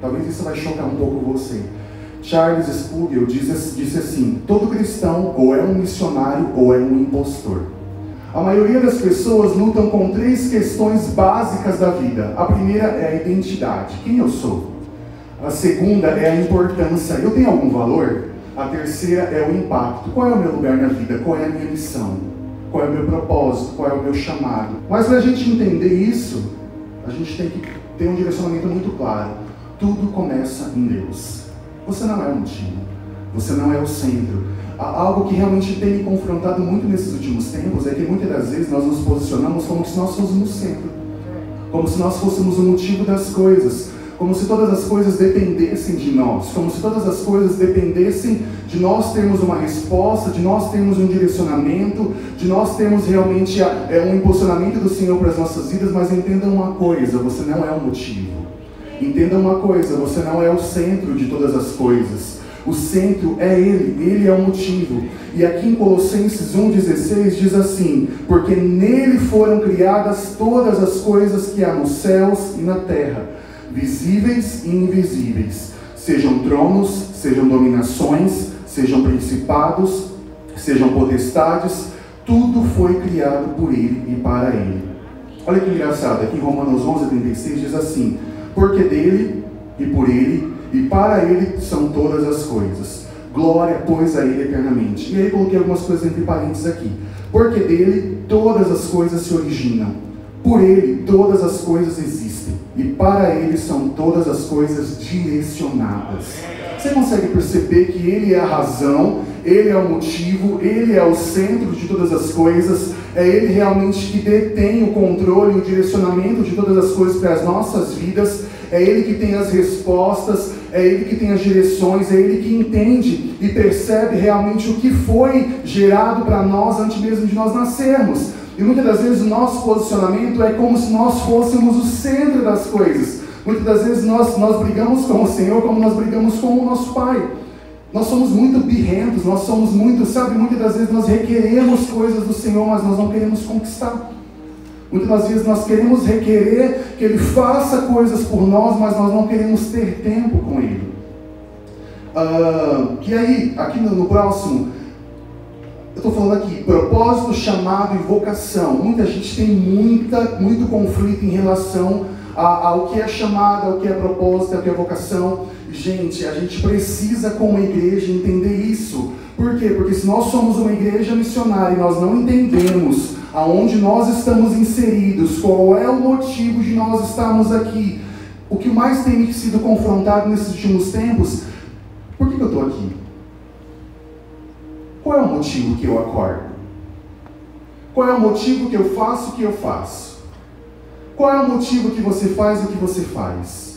Talvez isso vai chocar um pouco você. Charles Spurgeon disse, disse assim: todo cristão ou é um missionário ou é um impostor. A maioria das pessoas lutam com três questões básicas da vida. A primeira é a identidade: quem eu sou? A segunda é a importância: eu tenho algum valor? A terceira é o impacto: qual é o meu lugar na vida? Qual é a minha missão? Qual é o meu propósito? Qual é o meu chamado? Mas para a gente entender isso, a gente tem que ter um direcionamento muito claro. Tudo começa em Deus. Você não é o motivo. Você não é o centro. Algo que realmente tem me confrontado muito nesses últimos tempos é que muitas das vezes nós nos posicionamos como se nós fôssemos o centro. Como se nós fôssemos o motivo das coisas. Como se todas as coisas dependessem de nós. Como se todas as coisas dependessem de nós termos uma resposta, de nós termos um direcionamento, de nós termos realmente é, um impulsionamento do Senhor para as nossas vidas. Mas entenda uma coisa: você não é o motivo. Entenda uma coisa: você não é o centro de todas as coisas. O centro é Ele, Ele é o motivo. E aqui em Colossenses 1,16 diz assim: Porque nele foram criadas todas as coisas que há nos céus e na terra, visíveis e invisíveis, sejam tronos, sejam dominações, sejam principados, sejam potestades, tudo foi criado por Ele e para Ele. Olha que engraçado, aqui em Romanos 11,36 diz assim: Porque dele e por Ele e para Ele são todas as coisas. Glória, pois, a Ele eternamente. E aí coloquei algumas coisas entre parênteses aqui. Porque dele todas as coisas se originam. Por Ele todas as coisas existem. E para Ele são todas as coisas direcionadas. Você consegue perceber que Ele é a razão, Ele é o motivo, Ele é o centro de todas as coisas, é Ele realmente que detém o controle, o direcionamento de todas as coisas para as nossas vidas, é Ele que tem as respostas, é Ele que tem as direções, é Ele que entende e percebe realmente o que foi gerado para nós antes mesmo de nós nascermos. E muitas das vezes o nosso posicionamento é como se nós fôssemos o centro das coisas. Muitas das vezes nós, nós brigamos com o Senhor como nós brigamos com o nosso Pai. Nós somos muito birrentos, nós somos muito, sabe, muitas das vezes nós requeremos coisas do Senhor, mas nós não queremos conquistar. Muitas das vezes nós queremos requerer que Ele faça coisas por nós, mas nós não queremos ter tempo com Ele. Uh, e aí, aqui no, no próximo, eu estou falando aqui, propósito, chamado e vocação. Muita gente tem muita, muito conflito em relação a, ao que é chamado, ao que é propósito, ao que é vocação. Gente, a gente precisa, como igreja, entender isso. Por quê? Porque se nós somos uma igreja missionária e nós não entendemos aonde nós estamos inseridos, qual é o motivo de nós estarmos aqui. O que mais tem sido confrontado nesses últimos tempos, por que, que eu estou aqui? Qual é o motivo que eu acordo? Qual é o motivo que eu faço o que eu faço? Qual é o motivo que você faz o que você faz?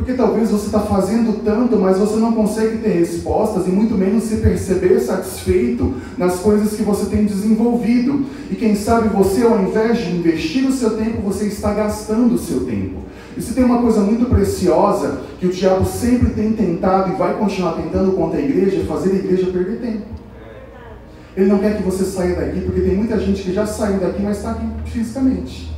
Porque talvez você está fazendo tanto, mas você não consegue ter respostas e muito menos se perceber satisfeito nas coisas que você tem desenvolvido. E quem sabe você, ao invés de investir o seu tempo, você está gastando o seu tempo. E se tem uma coisa muito preciosa que o diabo sempre tem tentado e vai continuar tentando contra a igreja, é fazer a igreja perder tempo. Ele não quer que você saia daqui, porque tem muita gente que já saiu daqui, mas está aqui fisicamente.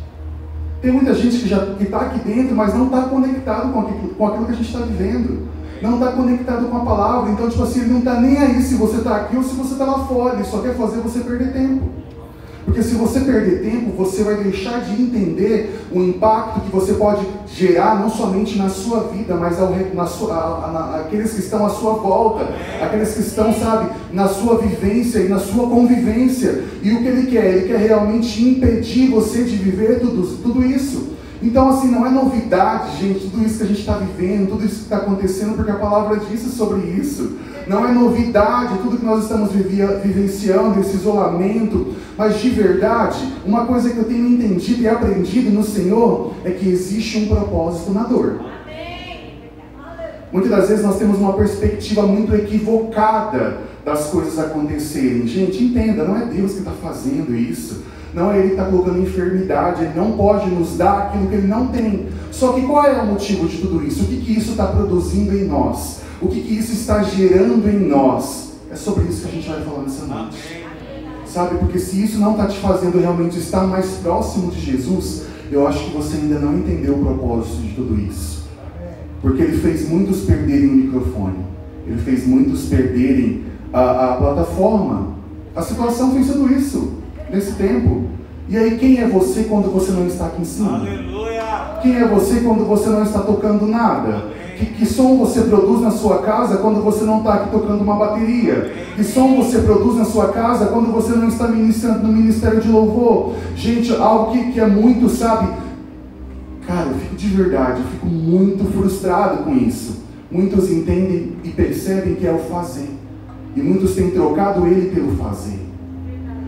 Tem muita gente que já está aqui dentro, mas não está conectado com aquilo, com aquilo que a gente está vivendo. Não está conectado com a palavra. Então, tipo assim, ele não está nem aí se você está aqui ou se você está lá fora. Ele só quer fazer você perder tempo. Porque se você perder tempo, você vai deixar de entender o impacto que você pode gerar, não somente na sua vida, mas ao, na sua, a, aqueles que estão à sua volta, aqueles que estão, sabe, na sua vivência e na sua convivência. E o que ele quer? Ele quer realmente impedir você de viver tudo, tudo isso. Então, assim, não é novidade, gente, tudo isso que a gente está vivendo, tudo isso que está acontecendo, porque a palavra disse sobre isso. Não é novidade tudo que nós estamos vivenciando, esse isolamento, mas de verdade, uma coisa que eu tenho entendido e aprendido no Senhor é que existe um propósito na dor. Muitas das vezes nós temos uma perspectiva muito equivocada das coisas acontecerem. Gente, entenda, não é Deus que está fazendo isso. Não é Ele que está colocando enfermidade, Ele não pode nos dar aquilo que Ele não tem. Só que qual é o motivo de tudo isso? O que, que isso está produzindo em nós? O que, que isso está gerando em nós? É sobre isso que a gente vai falar nessa noite. Sabe, porque se isso não está te fazendo realmente estar mais próximo de Jesus, eu acho que você ainda não entendeu o propósito de tudo isso. Porque ele fez muitos perderem o microfone. Ele fez muitos perderem a, a plataforma. A situação tem sido isso nesse tempo. E aí, quem é você quando você não está aqui em cima? Aleluia. Quem é você quando você não está tocando nada? Que, que som você produz na sua casa quando você não está aqui tocando uma bateria? Que som você produz na sua casa quando você não está ministrando no ministério de louvor? Gente, algo que, que é muito, sabe? Cara, eu fico de verdade, eu fico muito frustrado com isso. Muitos entendem e percebem que é o fazer. E muitos têm trocado ele pelo fazer.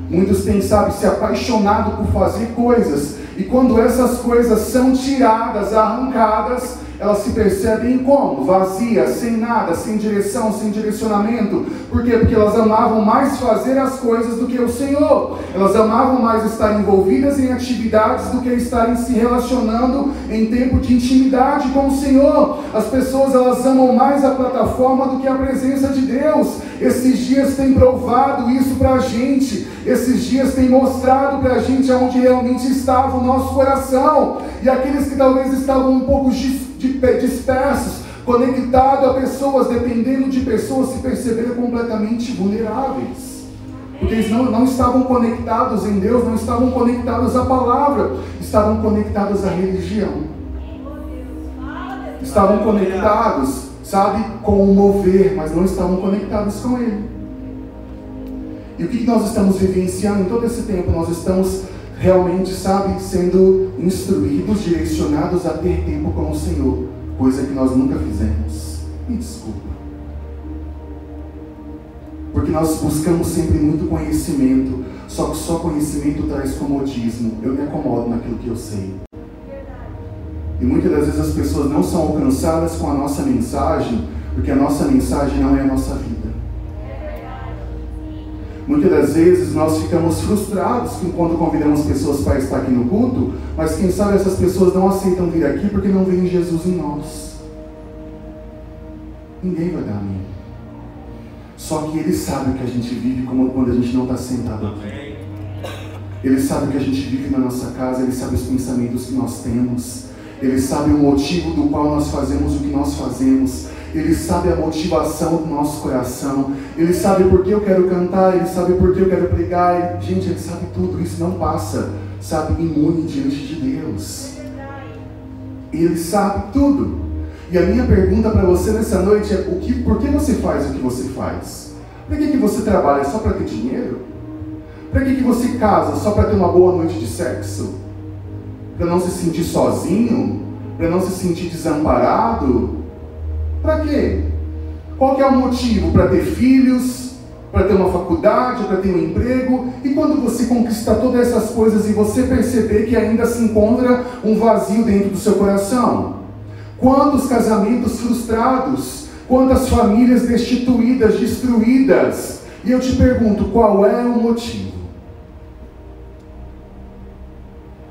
Muitos têm, sabe, se apaixonado por fazer coisas. E quando essas coisas são tiradas, arrancadas, elas se percebem como? Vazias, sem nada, sem direção, sem direcionamento. Por quê? Porque elas amavam mais fazer as coisas do que o Senhor. Elas amavam mais estar envolvidas em atividades do que estarem se relacionando em tempo de intimidade com o Senhor. As pessoas elas amam mais a plataforma do que a presença de Deus. Esses dias têm provado isso para a gente. Esses dias têm mostrado para a gente aonde realmente estava o nosso coração. E aqueles que talvez estavam um pouco dispersos, conectados a pessoas, dependendo de pessoas, se perceberam completamente vulneráveis. Porque eles não, não estavam conectados em Deus, não estavam conectados à palavra, estavam conectados à religião. Estavam conectados, sabe, com o mover, mas não estavam conectados com Ele. E o que nós estamos vivenciando em todo esse tempo? Nós estamos realmente, sabe, sendo instruídos, direcionados a ter tempo com o Senhor, coisa que nós nunca fizemos. Me desculpa. Porque nós buscamos sempre muito conhecimento, só que só conhecimento traz comodismo. Eu me acomodo naquilo que eu sei. E muitas das vezes as pessoas não são alcançadas com a nossa mensagem, porque a nossa mensagem não é a nossa vida. Muitas das vezes nós ficamos frustrados quando convidamos pessoas para estar aqui no culto, mas quem sabe essas pessoas não aceitam vir aqui porque não veem Jesus em nós. Ninguém vai dar amém. Só que Ele sabe que a gente vive como quando a gente não está sentado aqui. Ele sabe que a gente vive na nossa casa, Ele sabe os pensamentos que nós temos. Ele sabe o motivo do qual nós fazemos o que nós fazemos. Ele sabe a motivação do nosso coração. Ele sabe por que eu quero cantar, ele sabe por que eu quero pregar. Gente, ele sabe tudo. Isso não passa, sabe, imune diante de Deus. Ele sabe tudo. E a minha pergunta para você nessa noite é: o que, por que você faz o que você faz? Para que, que você trabalha só para ter dinheiro? Para que, que você casa só para ter uma boa noite de sexo? Para não se sentir sozinho? Para não se sentir desamparado? Para quê? Qual é o motivo? Para ter filhos, para ter uma faculdade, para ter um emprego. E quando você conquista todas essas coisas e você perceber que ainda se encontra um vazio dentro do seu coração? Quantos casamentos frustrados? Quantas famílias destituídas, destruídas? E eu te pergunto, qual é o motivo?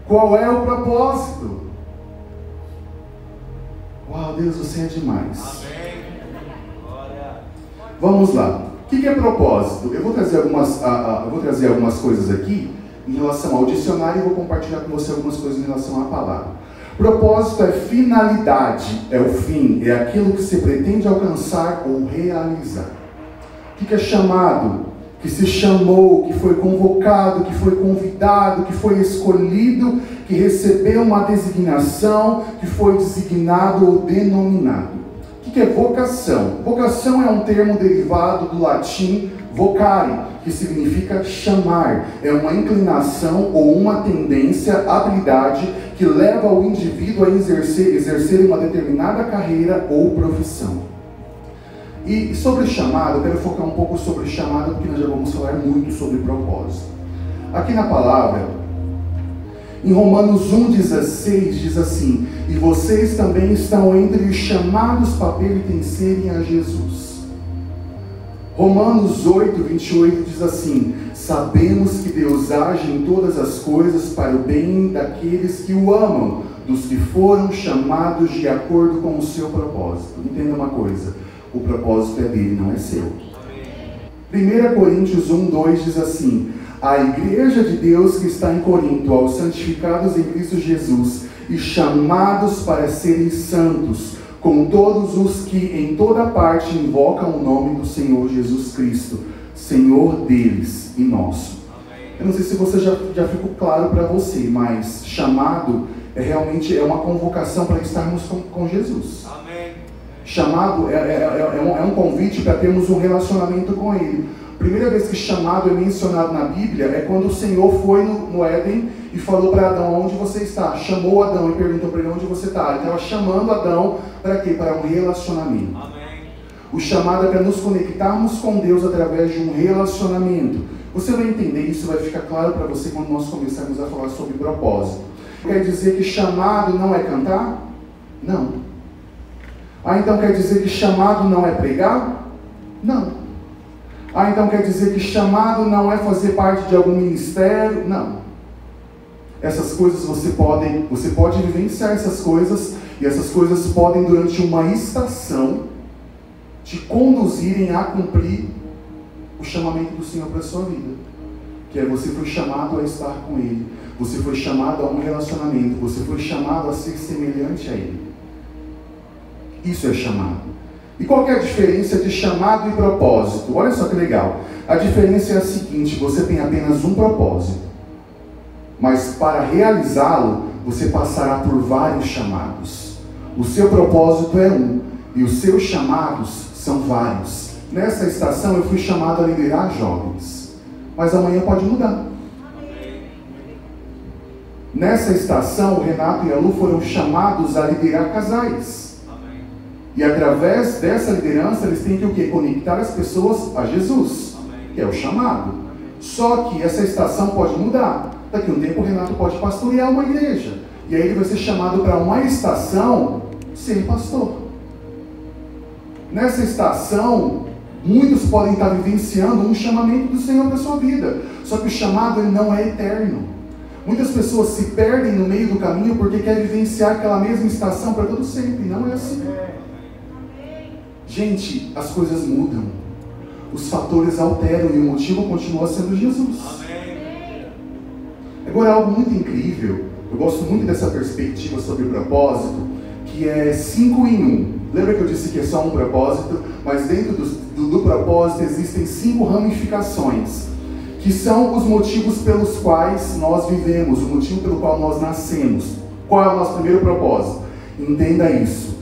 Qual é o propósito? Deus, você é demais. Amém. Vamos lá. O que é propósito? Eu vou trazer algumas, uh, vou trazer algumas coisas aqui em relação ao dicionário e vou compartilhar com você algumas coisas em relação à palavra. Propósito é finalidade, é o fim, é aquilo que se pretende alcançar ou realizar. O que é chamado? Que se chamou, que foi convocado, que foi convidado, que foi escolhido que recebeu uma designação, que foi designado ou denominado. O que é vocação? Vocação é um termo derivado do latim vocare, que significa chamar. É uma inclinação ou uma tendência, habilidade que leva o indivíduo a exercer, exercer uma determinada carreira ou profissão. E sobre chamado, eu quero focar um pouco sobre chamado, porque nós já vamos falar muito sobre propósito. Aqui na palavra, em Romanos 1,16 diz assim: E vocês também estão entre os chamados para pertencerem a Jesus. Romanos 8, 28 diz assim: Sabemos que Deus age em todas as coisas para o bem daqueles que o amam, dos que foram chamados de acordo com o seu propósito. Entenda uma coisa: o propósito é dele, não é seu. 1 Coríntios 1, 2 diz assim: a igreja de Deus que está em Corinto, aos santificados em Cristo Jesus e chamados para serem santos, com todos os que em toda parte invocam o nome do Senhor Jesus Cristo, Senhor deles e nosso. Eu não sei se você já, já ficou claro para você, mas chamado é realmente é uma convocação para estarmos com, com Jesus. Amém. Chamado é, é, é, é um, é um convite para termos um relacionamento com Ele. Primeira vez que chamado é mencionado na Bíblia é quando o Senhor foi no, no Éden e falou para Adão: Onde você está? Chamou Adão e perguntou para ele: Onde você está? Ele estava chamando Adão para quê? Para um relacionamento. Amém. O chamado é para nos conectarmos com Deus através de um relacionamento. Você vai entender isso, vai ficar claro para você quando nós começarmos a falar sobre propósito. Quer dizer que chamado não é cantar? Não. Ah, então quer dizer que chamado não é pregar? Não. Ah, então quer dizer que chamado não é fazer parte de algum ministério? Não. Essas coisas você pode, você pode vivenciar essas coisas e essas coisas podem durante uma estação te conduzirem a cumprir o chamamento do Senhor para a sua vida. Que é você foi chamado a estar com Ele, você foi chamado a um relacionamento, você foi chamado a ser semelhante a Ele. Isso é chamado. E qual é a diferença de chamado e propósito? Olha só que legal. A diferença é a seguinte: você tem apenas um propósito, mas para realizá-lo, você passará por vários chamados. O seu propósito é um, e os seus chamados são vários. Nessa estação eu fui chamado a liderar jovens, mas amanhã pode mudar. Nessa estação, o Renato e a Lu foram chamados a liderar casais. E através dessa liderança, eles têm que o quê? Conectar as pessoas a Jesus, que é o chamado. Só que essa estação pode mudar. Daqui a um tempo o Renato pode pastorear uma igreja. E aí ele vai ser chamado para uma estação ser pastor. Nessa estação, muitos podem estar vivenciando um chamamento do Senhor para sua vida. Só que o chamado não é eterno. Muitas pessoas se perdem no meio do caminho porque querem vivenciar aquela mesma estação para todo sempre. Não é assim. Gente, as coisas mudam. Os fatores alteram e o motivo continua sendo Jesus. Amém. Agora, algo muito incrível, eu gosto muito dessa perspectiva sobre o propósito, que é cinco em um. Lembra que eu disse que é só um propósito, mas dentro do, do, do propósito existem cinco ramificações, que são os motivos pelos quais nós vivemos, o motivo pelo qual nós nascemos. Qual é o nosso primeiro propósito? Entenda isso.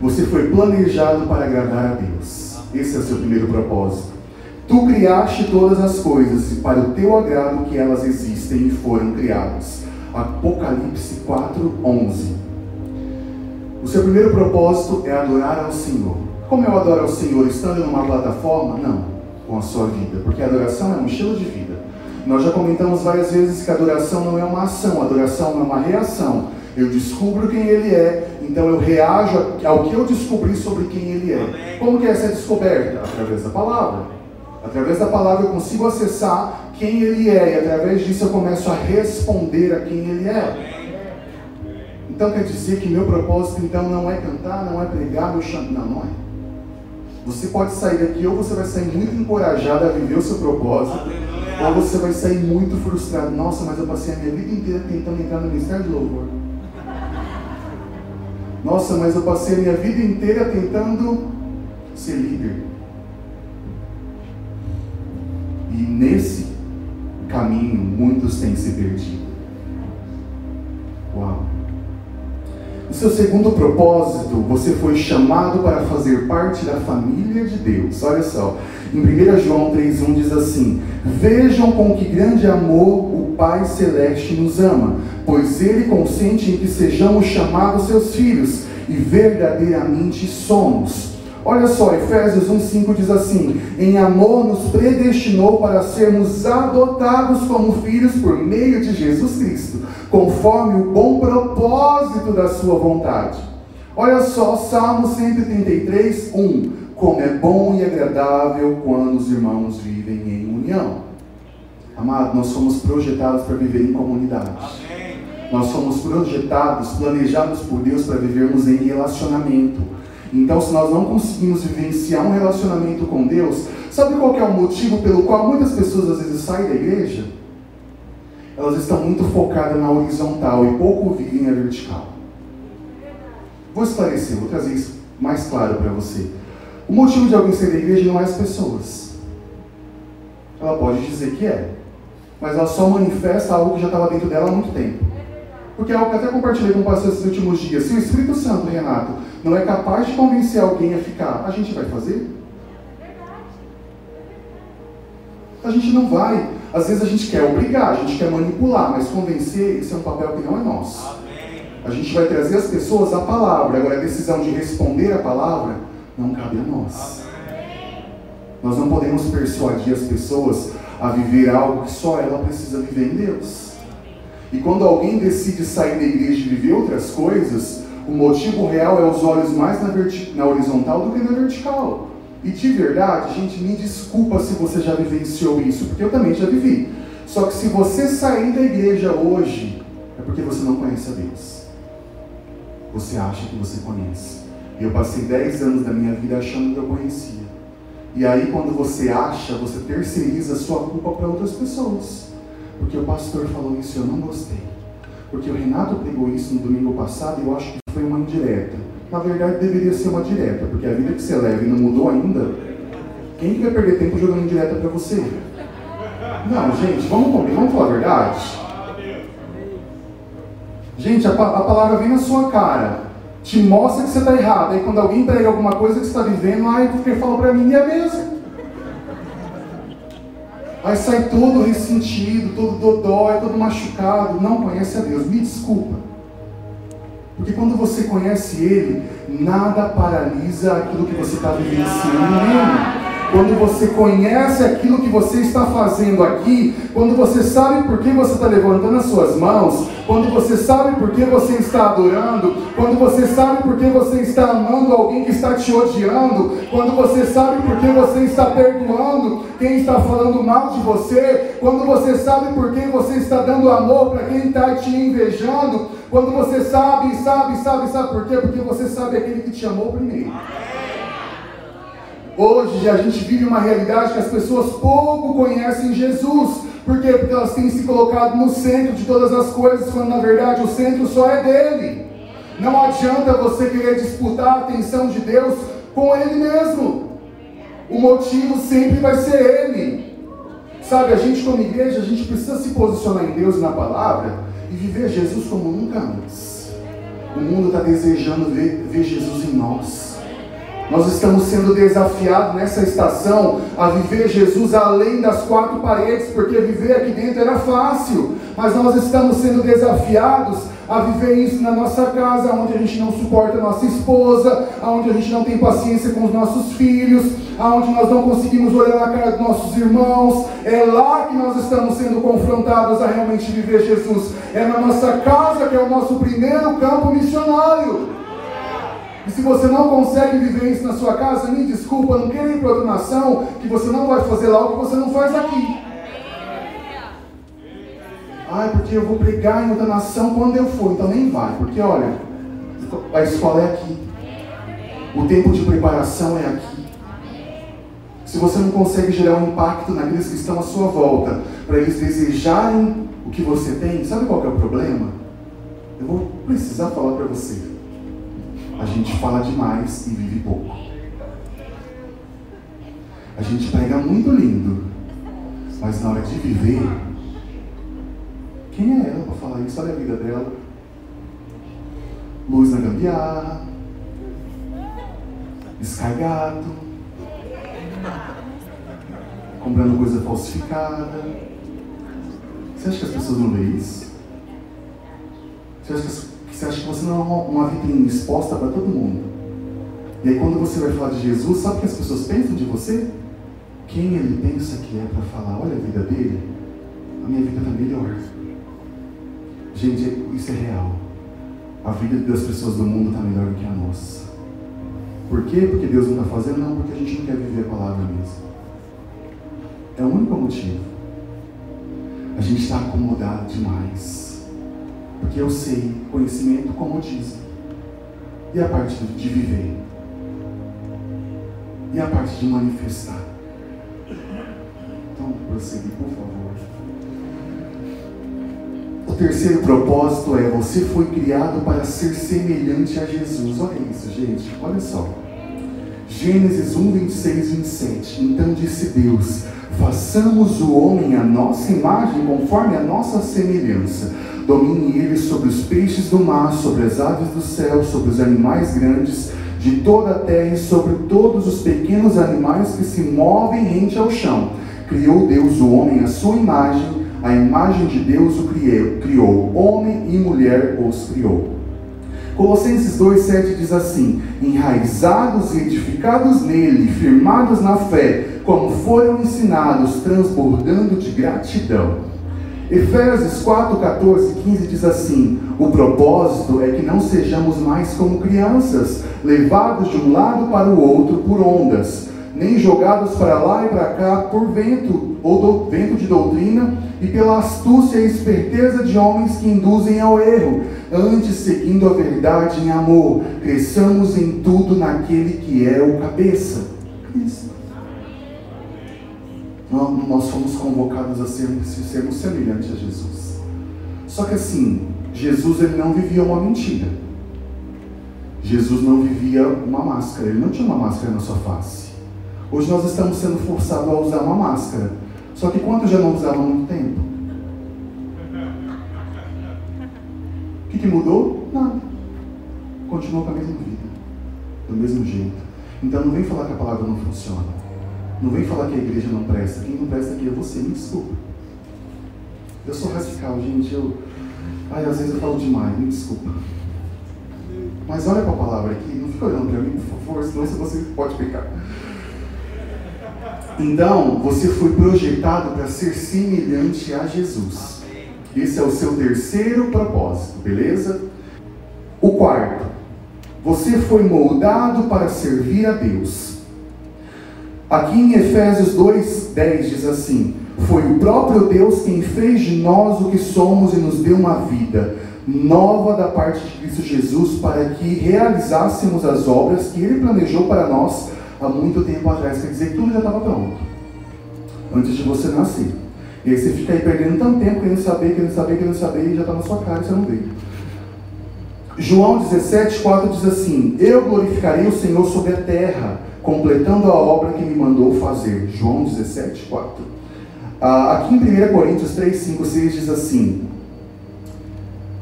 Você foi planejado para agradar a Deus. Esse é o seu primeiro propósito. Tu criaste todas as coisas e para o teu agrado que elas existem e foram criadas. Apocalipse 4, 11. O seu primeiro propósito é adorar ao Senhor. Como eu adoro ao Senhor? Estando numa plataforma? Não, com a sua vida, porque a adoração é um estilo de vida. Nós já comentamos várias vezes que a adoração não é uma ação, a adoração é uma reação. Eu descubro quem Ele é, então eu reajo ao que eu descobri sobre quem Ele é. Amém. Como que é essa descoberta? Através da palavra. Através da palavra eu consigo acessar quem Ele é, e através disso eu começo a responder a quem Ele é. Amém. Então quer dizer que meu propósito então não é cantar, não é pregar, meu chão. Não, não é. Você pode sair daqui ou você vai sair muito encorajado a viver o seu propósito, ou Aleluia. você vai sair muito frustrado. Nossa, mas eu passei a minha vida inteira tentando entrar no ministério de louvor. Nossa, mas eu passei a minha vida inteira tentando ser líder. E nesse caminho muitos têm se perdido. Uau. O seu segundo propósito, você foi chamado para fazer parte da família de Deus. Olha só, em 1 João 3,1 diz assim: Vejam com que grande amor o Pai Celeste nos ama, pois Ele consente em que sejamos chamados seus filhos, e verdadeiramente somos. Olha só, Efésios 1,5 diz assim: Em amor nos predestinou para sermos adotados como filhos por meio de Jesus Cristo, conforme o bom propósito da Sua vontade. Olha só, Salmo 133, 1: Como é bom e agradável quando os irmãos vivem em união. Amado, nós somos projetados para viver em comunidade. Amém. Nós somos projetados, planejados por Deus para vivermos em relacionamento. Então, se nós não conseguimos vivenciar um relacionamento com Deus, sabe qual é o motivo pelo qual muitas pessoas às vezes saem da igreja? Elas estão muito focadas na horizontal e pouco vivem a vertical. Vou esclarecer, vou trazer isso mais claro para você. O motivo de alguém ser da igreja não é as pessoas. Ela pode dizer que é, mas ela só manifesta algo que já estava dentro dela há muito tempo. Porque é algo que até compartilhei com o pastor esses últimos dias. Se o Espírito Santo, Renato, não é capaz de convencer alguém a ficar, a gente vai fazer? A gente não vai. Às vezes a gente quer obrigar, a gente quer manipular, mas convencer, esse é um papel que não é nosso. A gente vai trazer as pessoas à palavra. Agora, a decisão de responder a palavra não cabe a nós. Nós não podemos persuadir as pessoas a viver algo que só ela precisa viver em Deus. E quando alguém decide sair da igreja e viver outras coisas, o motivo real é os olhos mais na, na horizontal do que na vertical. E de verdade, gente, me desculpa se você já vivenciou isso, porque eu também já vivi. Só que se você sair da igreja hoje, é porque você não conhece a Deus. Você acha que você conhece. Eu passei 10 anos da minha vida achando que eu conhecia. E aí, quando você acha, você terceiriza a sua culpa para outras pessoas. Porque o pastor falou isso e eu não gostei. Porque o Renato pegou isso no domingo passado e eu acho que foi uma indireta. Na verdade, deveria ser uma direta, porque a vida que você leva e não mudou ainda, quem que vai perder tempo jogando indireta para você? Não, gente, vamos comer, vamos falar a verdade? Gente, a, a palavra vem na sua cara, te mostra que você está errado. Aí quando alguém prega alguma coisa que você está vivendo, aí porque falou para mim, e é mesmo. Aí sai todo ressentido, todo dodói, todo machucado, não conhece a Deus. Me desculpa. Porque quando você conhece Ele, nada paralisa aquilo que você está vivenciando nele. Quando você conhece aquilo que você está fazendo aqui, quando você sabe por que você está levantando as suas mãos, quando você sabe por que você está adorando, quando você sabe por que você está amando alguém que está te odiando, quando você sabe por que você está perdoando quem está falando mal de você, quando você sabe por que você está dando amor para quem está te invejando, quando você sabe, sabe, sabe, sabe por quê? Porque você sabe aquele que te amou primeiro. Hoje a gente vive uma realidade que as pessoas pouco conhecem Jesus. Por quê? Porque elas têm se colocado no centro de todas as coisas, quando na verdade o centro só é dele. Não adianta você querer disputar a atenção de Deus com Ele mesmo. O motivo sempre vai ser Ele. Sabe, a gente como igreja, a gente precisa se posicionar em Deus e na palavra e viver Jesus como nunca antes. O mundo está desejando ver, ver Jesus em nós. Nós estamos sendo desafiados nessa estação a viver Jesus além das quatro paredes, porque viver aqui dentro era fácil, mas nós estamos sendo desafiados a viver isso na nossa casa, onde a gente não suporta a nossa esposa, onde a gente não tem paciência com os nossos filhos, onde nós não conseguimos olhar na cara dos nossos irmãos. É lá que nós estamos sendo confrontados a realmente viver Jesus. É na nossa casa que é o nosso primeiro campo missionário. E se você não consegue viver isso na sua casa, me desculpa, não queira ir para outra nação, que você não vai fazer lá o que você não faz aqui. Ai, porque eu vou pregar em outra nação quando eu for, então nem vai, porque olha, a escola é aqui. O tempo de preparação é aqui. Se você não consegue gerar um impacto naqueles que estão à sua volta, para eles desejarem o que você tem, sabe qual é o problema? Eu vou precisar falar para você a gente fala demais e vive pouco. A gente prega muito lindo, mas na hora de viver, quem é ela para falar isso? Olha a vida dela. Luz na gambiarra, escargato, comprando coisa falsificada. Você acha que as pessoas não veem isso? Você acha que as você acha que você não é uma, vitrine exposta para todo mundo. E aí quando você vai falar de Jesus, sabe o que as pessoas pensam de você? Quem ele pensa que é para falar, olha a vida dele, a minha vida está melhor. Gente, isso é real. A vida das pessoas do mundo está melhor do que a nossa. Por quê? Porque Deus não está fazendo? Não, porque a gente não quer viver a palavra mesmo. É o único motivo. A gente está acomodado demais. Porque eu sei conhecimento como dizem. E a parte de viver. E a parte de manifestar. Então, prosseguir, por favor. O terceiro propósito é: você foi criado para ser semelhante a Jesus. Olha isso, gente, olha só. Gênesis 1, 26 27. Então disse Deus: façamos o homem a nossa imagem, conforme a nossa semelhança. Domine ele sobre os peixes do mar, sobre as aves do céu, sobre os animais grandes de toda a terra e sobre todos os pequenos animais que se movem rente ao chão. Criou Deus o homem à sua imagem, a imagem de Deus o criou, homem e mulher os criou. Colossenses 2,7 diz assim: Enraizados e edificados nele, firmados na fé, como foram ensinados, transbordando de gratidão. Efésios 4, 14 e 15 diz assim: O propósito é que não sejamos mais como crianças, levados de um lado para o outro por ondas nem jogados para lá e para cá por vento ou do, vento de doutrina e pela astúcia e esperteza de homens que induzem ao erro, antes seguindo a verdade em amor, cresçamos em tudo naquele que é o cabeça, Cristo. Nós, fomos convocados a sermos, sermos semelhantes a Jesus. Só que assim, Jesus ele não vivia uma mentira. Jesus não vivia uma máscara, ele não tinha uma máscara na sua face. Hoje nós estamos sendo forçados a usar uma máscara. Só que quanto já não usava há muito tempo? O que, que mudou? Nada. Continuou com a mesma vida. Do mesmo jeito. Então não vem falar que a palavra não funciona. Não vem falar que a igreja não presta. Quem não presta aqui é você, me desculpa. Eu sou radical, gente. Eu... Ai, às vezes eu falo demais, me desculpa. Mas olha para a palavra aqui, não fica olhando para mim, por favor, senão você pode pecar. Então, você foi projetado para ser semelhante a Jesus. Esse é o seu terceiro propósito, beleza? O quarto, você foi moldado para servir a Deus. Aqui em Efésios 2:10 diz assim: Foi o próprio Deus quem fez de nós o que somos e nos deu uma vida nova da parte de Cristo Jesus para que realizássemos as obras que ele planejou para nós há muito tempo atrás. Quer dizer tudo já estava pronto. Antes de você nascer. E aí você fica aí perdendo tanto tempo querendo saber, querendo saber, querendo saber, e já está na sua cara e você não vê. João 17, 4 diz assim: Eu glorificarei o Senhor sobre a terra, completando a obra que me mandou fazer. João 17, 4. Ah, aqui em 1 Coríntios 3, 5, 6 diz assim: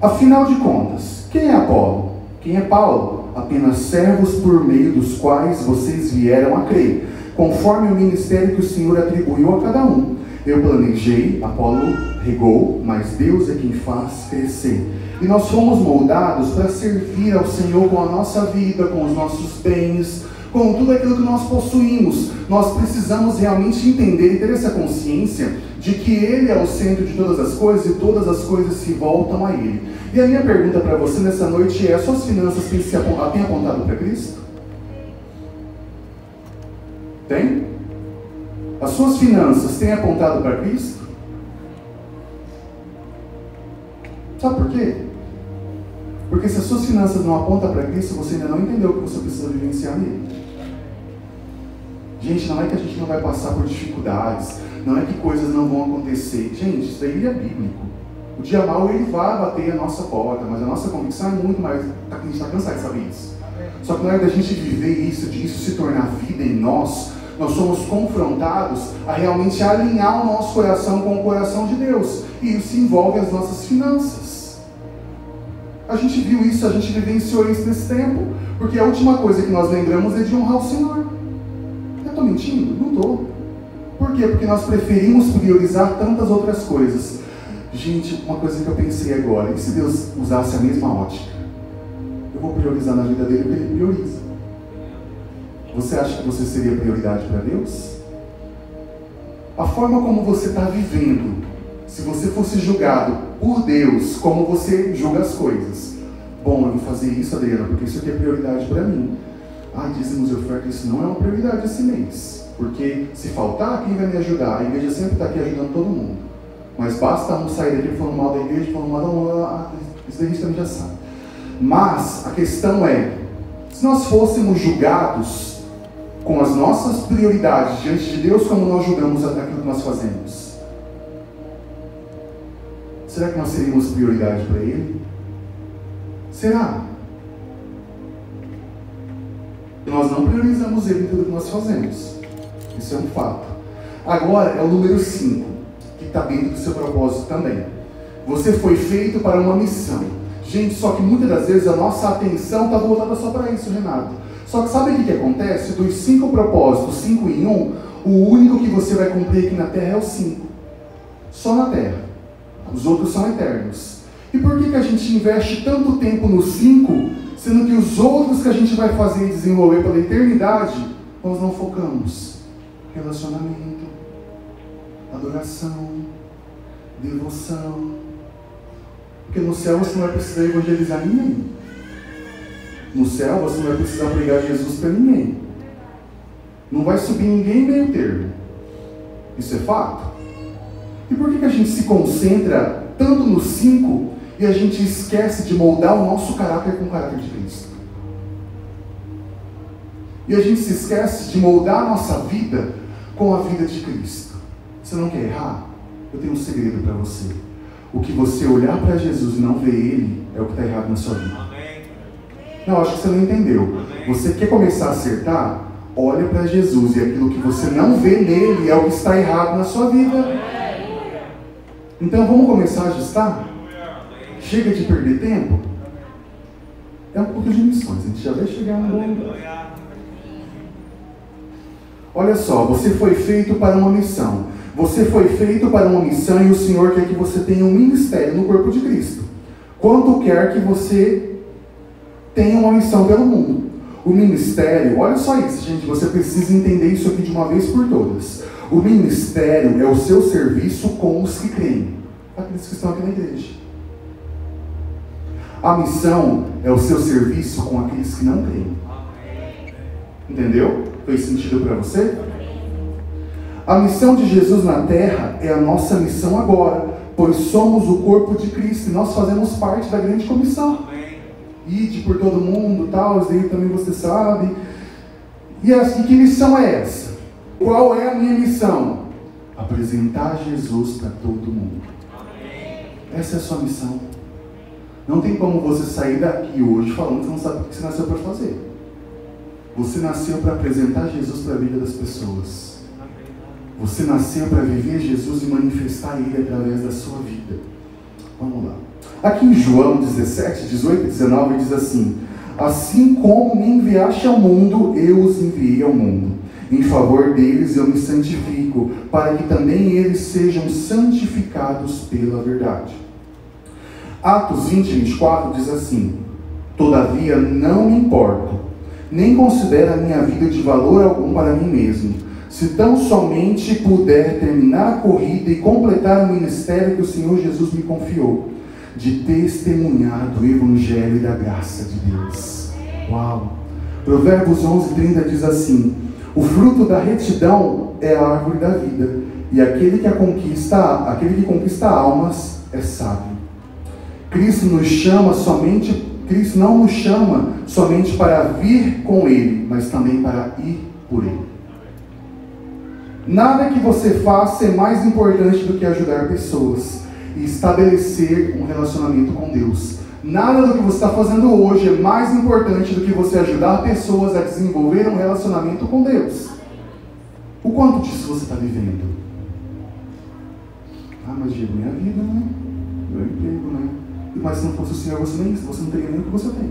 Afinal de contas, quem é Apolo? Quem é Paulo? apenas servos por meio dos quais vocês vieram a crer, conforme o ministério que o Senhor atribuiu a cada um. Eu planejei, Apolo regou, mas Deus é quem faz crescer. E nós fomos moldados para servir ao Senhor com a nossa vida, com os nossos bens, com tudo aquilo que nós possuímos. Nós precisamos realmente entender e ter essa consciência de que Ele é o centro de todas as coisas e todas as coisas se voltam a Ele. E a minha pergunta para você nessa noite é: as suas finanças têm, se têm apontado para Cristo? Tem? As suas finanças têm apontado para Cristo? Sabe por quê? Porque se as suas finanças não apontam para Cristo, você ainda não entendeu o que você precisa vivenciar nele. Gente, não é que a gente não vai passar por dificuldades, não é que coisas não vão acontecer. Gente, isso daí é bíblico. O dia mal ele vai bater a nossa porta, mas a nossa convicção é muito mais. A gente está cansado de saber isso. Só que na hora da gente viver isso, de isso se tornar vida em nós, nós somos confrontados a realmente alinhar o nosso coração com o coração de Deus. E isso envolve as nossas finanças. A gente viu isso, a gente vivenciou isso nesse tempo. Porque a última coisa que nós lembramos é de honrar o Senhor. Eu estou mentindo? Não estou. Por quê? Porque nós preferimos priorizar tantas outras coisas. Gente, uma coisa que eu pensei agora, e se Deus usasse a mesma ótica? Eu vou priorizar na vida dele o que ele prioriza. Você acha que você seria prioridade para Deus? A forma como você está vivendo, se você fosse julgado por Deus, como você julga as coisas. Bom, eu vou fazer isso, Adriana, porque isso aqui é prioridade para mim. Ah, dizemos eu que isso não é uma prioridade esse mês. Porque se faltar, quem vai me ajudar? A igreja sempre está aqui ajudando todo mundo. Mas basta um sair daqui falando mal da igreja, falando mal da. Ah, isso a gente também já sabe. Mas a questão é: se nós fôssemos julgados com as nossas prioridades diante de Deus, como nós julgamos aquilo que nós fazemos? Será que nós seríamos prioridade para Ele? Será? Nós não priorizamos Ele em tudo que nós fazemos. Isso é um fato. Agora é o número 5, que está dentro do seu propósito também. Você foi feito para uma missão. Gente, só que muitas das vezes a nossa atenção está voltada só para isso, Renato. Só que sabe o que, que acontece? Dos cinco propósitos, cinco em um, o único que você vai cumprir aqui na Terra é o cinco. Só na Terra. Os outros são eternos. E por que, que a gente investe tanto tempo nos cinco, sendo que os outros que a gente vai fazer e desenvolver pela eternidade, nós não focamos? Relacionamento, adoração, devoção. Porque no céu você não vai precisar evangelizar ninguém. No céu você não vai precisar pregar Jesus para ninguém. Não vai subir ninguém meio termo. Isso é fato. E por que, que a gente se concentra tanto nos cinco e a gente esquece de moldar o nosso caráter com o caráter de Cristo? E a gente se esquece de moldar a nossa vida com a vida de Cristo. Você não quer errar? Eu tenho um segredo para você. O que você olhar para Jesus e não ver Ele é o que está errado na sua vida. Não, acho que você não entendeu. Você quer começar a acertar? Olha para Jesus e aquilo que você não vê nele é o que está errado na sua vida. Então vamos começar a ajustar? Chega de perder tempo? É um pouco de missões, a gente já vai chegar no bom lugar. Olha só, você foi feito para uma missão. Você foi feito para uma missão e o Senhor quer que você tenha um ministério no corpo de Cristo. Quanto quer que você tenha uma missão pelo mundo. O ministério, olha só isso, gente, você precisa entender isso aqui de uma vez por todas. O ministério é o seu serviço com os que creem, aqueles que estão aqui na igreja. A missão é o seu serviço com aqueles que não creem. Entendeu? Fez sentido para você? A missão de Jesus na terra é a nossa missão agora, pois somos o corpo de Cristo e nós fazemos parte da grande comissão. Ide por todo mundo, tal, isso aí também você sabe. E assim, que missão é essa? Qual é a minha missão? Apresentar Jesus para todo mundo. Essa é a sua missão. Não tem como você sair daqui hoje falando que você não sabe o que você nasceu para fazer. Você nasceu para apresentar Jesus para a vida das pessoas. Você nasceu para viver Jesus e manifestar Ele através da sua vida. Vamos lá. Aqui em João 17, 18 e 19 diz assim: Assim como me enviaste ao mundo, eu os enviei ao mundo. Em favor deles eu me santifico, para que também eles sejam santificados pela verdade. Atos 20, 24 diz assim: Todavia não me importo, nem considero a minha vida de valor algum para mim mesmo, se tão somente puder terminar a corrida e completar o ministério que o Senhor Jesus me confiou, de testemunhar do Evangelho e da graça de Deus. Uau! Provérbios 11, 30 diz assim: O fruto da retidão é a árvore da vida, e aquele que conquista, aquele que conquista almas é sábio. Cristo nos chama somente, Cristo não nos chama somente para vir com Ele, mas também para ir por Ele. Nada que você faça é mais importante do que ajudar pessoas e estabelecer um relacionamento com Deus. Nada do que você está fazendo hoje é mais importante do que você ajudar pessoas a desenvolver um relacionamento com Deus. O quanto disso você está vivendo? Ah, mas Diego, minha vida, né? Meu emprego, né? Mas se não fosse o Senhor, você, nem, você não teria nem o que você tem.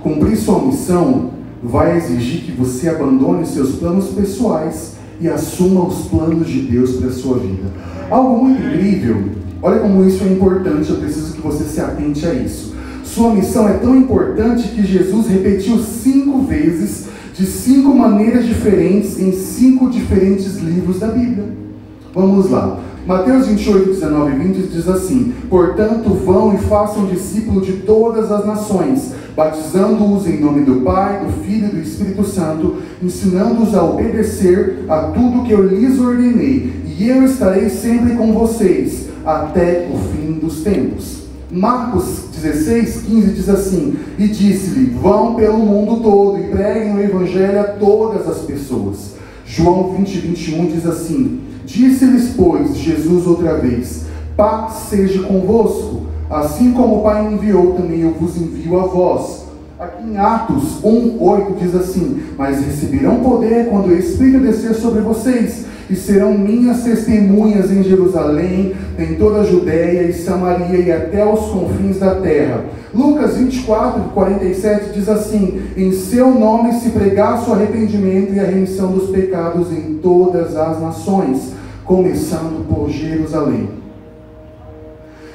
Cumprir sua missão vai exigir que você abandone seus planos pessoais e assuma os planos de Deus para a sua vida. Algo muito incrível, olha como isso é importante, eu preciso que você se atente a isso. Sua missão é tão importante que Jesus repetiu cinco vezes, de cinco maneiras diferentes, em cinco diferentes livros da Bíblia. Vamos lá. Mateus 28, 19 e 20 diz assim: Portanto, vão e façam discípulo de todas as nações, batizando-os em nome do Pai, do Filho e do Espírito Santo, ensinando-os a obedecer a tudo que eu lhes ordenei, e eu estarei sempre com vocês até o fim dos tempos. Marcos 16, 15 diz assim: E disse-lhe: Vão pelo mundo todo e preguem o Evangelho a todas as pessoas. João 20, 21 diz assim: Disse-lhes, pois, Jesus outra vez: Paz seja convosco. Assim como o Pai enviou, também eu vos envio a vós. Aqui em Atos 1:8 diz assim: Mas receberão poder quando o Espírito descer sobre vocês e serão minhas testemunhas em Jerusalém, em toda a Judéia e Samaria e até os confins da terra. Lucas 24, 47 diz assim: Em seu nome se pregasse o arrependimento e a remissão dos pecados em todas as nações, começando por Jerusalém.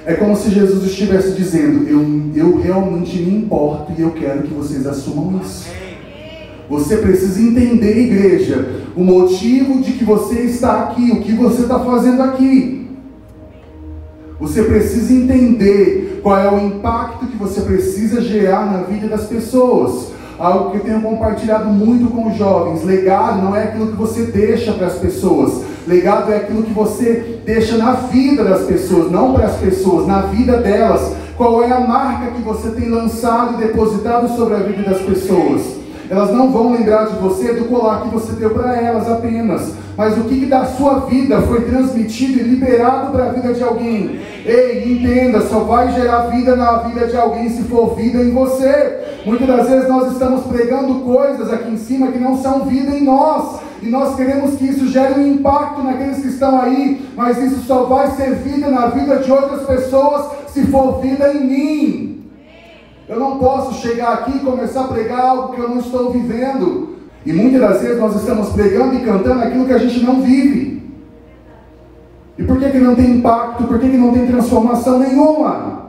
É como se Jesus estivesse dizendo: eu, eu realmente me importo e eu quero que vocês assumam isso. Você precisa entender, igreja, o motivo de que você está aqui, o que você está fazendo aqui. Você precisa entender qual é o impacto que você precisa gerar na vida das pessoas. Algo que eu tenho compartilhado muito com os jovens. Legado não é aquilo que você deixa para as pessoas. Legado é aquilo que você deixa na vida das pessoas, não para as pessoas, na vida delas. Qual é a marca que você tem lançado e depositado sobre a vida das pessoas? Elas não vão lembrar de você do colar que você deu para elas apenas, mas o que, que da sua vida foi transmitido e liberado para a vida de alguém. Ei, entenda, só vai gerar vida na vida de alguém se for vida em você. Muitas das vezes nós estamos pregando coisas aqui em cima que não são vida em nós. E nós queremos que isso gere um impacto naqueles que estão aí, mas isso só vai ser vida na vida de outras pessoas se for vida em mim. Eu não posso chegar aqui e começar a pregar algo que eu não estou vivendo. E muitas das vezes nós estamos pregando e cantando aquilo que a gente não vive. E por que, que não tem impacto? Por que, que não tem transformação nenhuma?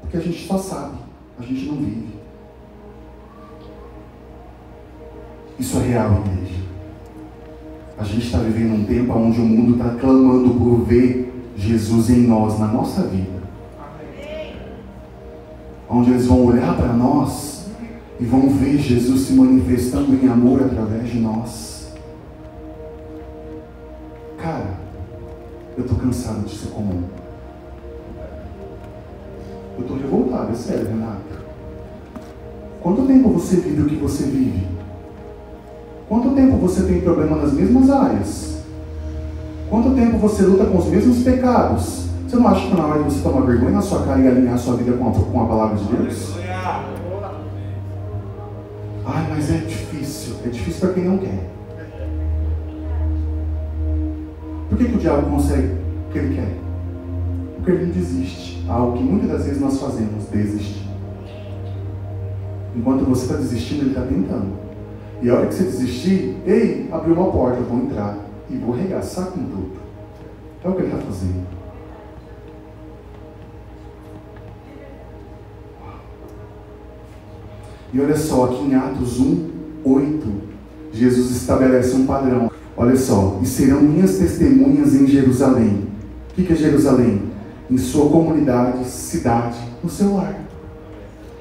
Porque a gente só sabe, a gente não vive. Isso é real, igreja. A gente está vivendo um tempo onde o mundo está clamando por ver Jesus em nós, na nossa vida onde eles vão olhar para nós e vão ver Jesus se manifestando em amor através de nós. Cara, eu estou cansado de ser comum. Eu estou revoltado, é sério, Renato. Quanto tempo você vive o que você vive? Quanto tempo você tem problema nas mesmas áreas? Quanto tempo você luta com os mesmos pecados? Você não acha que na hora de você tomar vergonha na sua cara e alinhar a sua vida com a, com a palavra de Deus? Ai, mas é difícil. É difícil para quem não quer. Por que, que o diabo consegue o que ele quer? Porque ele não desiste. Algo que muitas das vezes nós fazemos, desistir. Enquanto você está desistindo, ele está tentando. E a hora que você desistir, ei, abriu uma porta, eu vou entrar e vou regaçar com tudo. É o que ele está fazendo. E olha só, aqui em Atos 1, 8, Jesus estabelece um padrão. Olha só, e serão minhas testemunhas em Jerusalém. O que é Jerusalém? Em sua comunidade, cidade, no seu lar.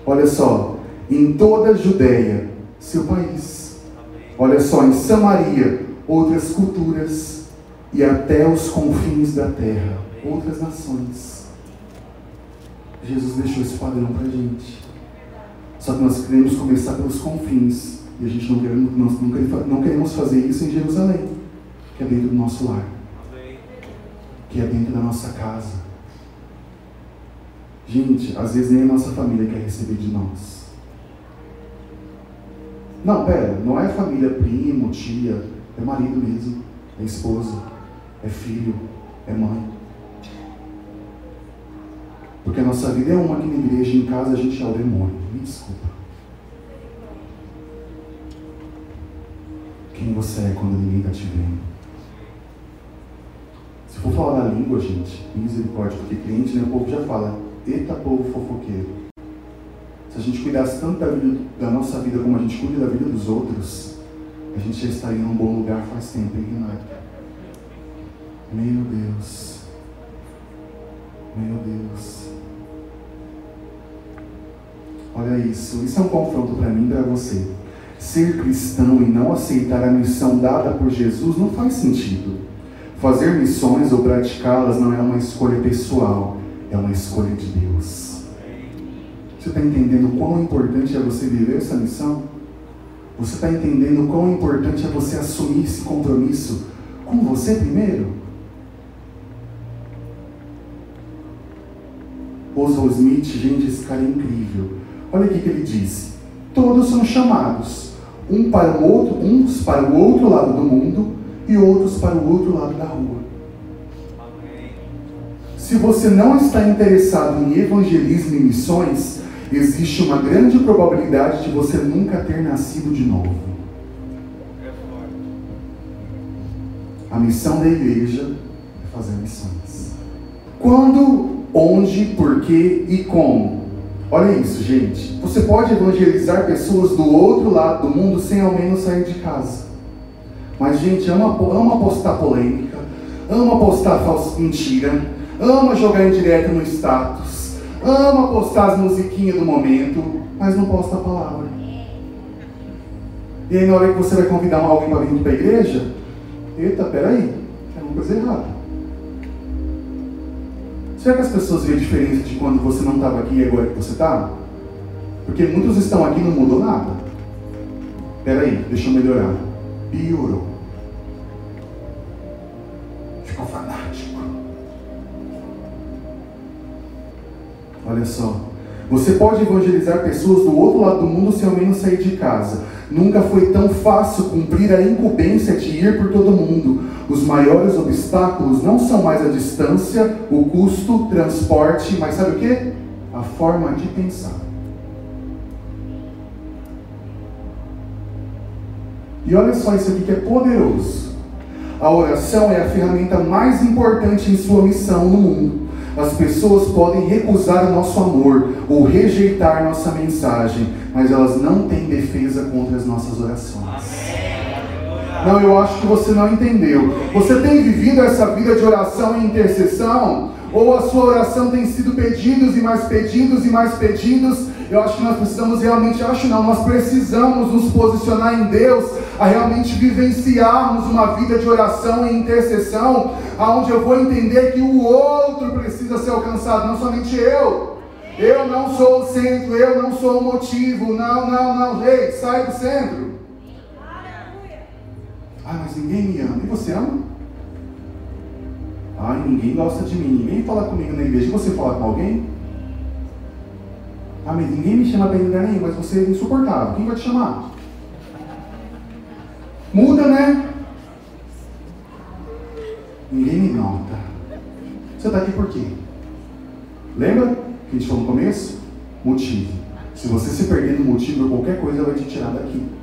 Olha só, em toda a Judéia, seu país. Olha só, em Samaria, outras culturas, e até os confins da terra, outras nações. Jesus deixou esse padrão para a gente. Só que nós queremos começar pelos confins. E a gente não queremos, nós não, queremos fazer isso em Jerusalém, que é dentro do nosso lar, que é dentro da nossa casa. Gente, às vezes nem a nossa família quer receber de nós. Não, pera, não é família, primo, tia, é marido mesmo, é esposa, é filho, é mãe. Porque a nossa vida é uma aqui na igreja, em casa a gente é o demônio. Me desculpa. Quem você é quando ninguém está te vendo? Se for falar da língua, gente, misericórdia, porque cliente, né, o povo já fala, eita povo fofoqueiro. Se a gente cuidasse tanto da, vida, da nossa vida como a gente cuida da vida dos outros, a gente já estaria num bom lugar faz tempo, hein, Renato? Meu Deus. Meu Deus. Olha isso, isso é um confronto para mim e para você. Ser cristão e não aceitar a missão dada por Jesus não faz sentido. Fazer missões ou praticá-las não é uma escolha pessoal, é uma escolha de Deus. Você está entendendo quão importante é você viver essa missão? Você está entendendo quão importante é você assumir esse compromisso com você primeiro? Oswald Smith, gente, esse cara é incrível. Olha o que ele disse. Todos são chamados, um para o outro, uns para o outro lado do mundo e outros para o outro lado da rua. Se você não está interessado em evangelismo e missões, existe uma grande probabilidade de você nunca ter nascido de novo. A missão da igreja é fazer missões. Quando, onde, porquê e como. Olha isso, gente. Você pode evangelizar pessoas do outro lado do mundo sem ao menos sair de casa. Mas, gente, ama, ama postar polêmica, ama postar falsa mentira, ama jogar em direto no status, ama postar as musiquinhas do momento, mas não posta a palavra. E aí, na hora que você vai convidar alguém para vir para a igreja, eita, peraí, é uma coisa errada. Será que as pessoas veem a diferença de quando você não estava aqui e agora que você está? Porque muitos estão aqui e não mudou nada. Peraí, deixa eu melhorar. Piorou. Ficou fanático. Olha só. Você pode evangelizar pessoas do outro lado do mundo sem ao menos sair de casa. Nunca foi tão fácil cumprir a incumbência de ir por todo mundo. Os maiores obstáculos não são mais a distância, o custo, transporte, mas sabe o que? A forma de pensar. E olha só isso aqui que é poderoso. A oração é a ferramenta mais importante em sua missão no mundo. As pessoas podem recusar o nosso amor ou rejeitar nossa mensagem, mas elas não têm defesa contra as nossas orações. Não, eu acho que você não entendeu. Você tem vivido essa vida de oração e intercessão? Ou a sua oração tem sido pedidos e mais pedidos e mais pedidos? Eu acho que nós precisamos realmente, acho não, nós precisamos nos posicionar em Deus a realmente vivenciarmos uma vida de oração e intercessão, aonde eu vou entender que o outro precisa ser alcançado, não somente eu. Eu não sou o centro, eu não sou o motivo. Não, não, não, rei, sai do centro. Ah, mas ninguém me ama. E você ama? Ah, ninguém gosta de mim. Ninguém fala comigo na igreja. Você fala com alguém? Ah, mas ninguém me chama para ir lugar nenhum, mas você é insuportável. Quem vai te chamar? Muda, né? Ninguém me nota. Você está aqui por quê? Lembra que a gente falou no começo? Motivo. Se você se perder no motivo, qualquer coisa vai te tirar daqui.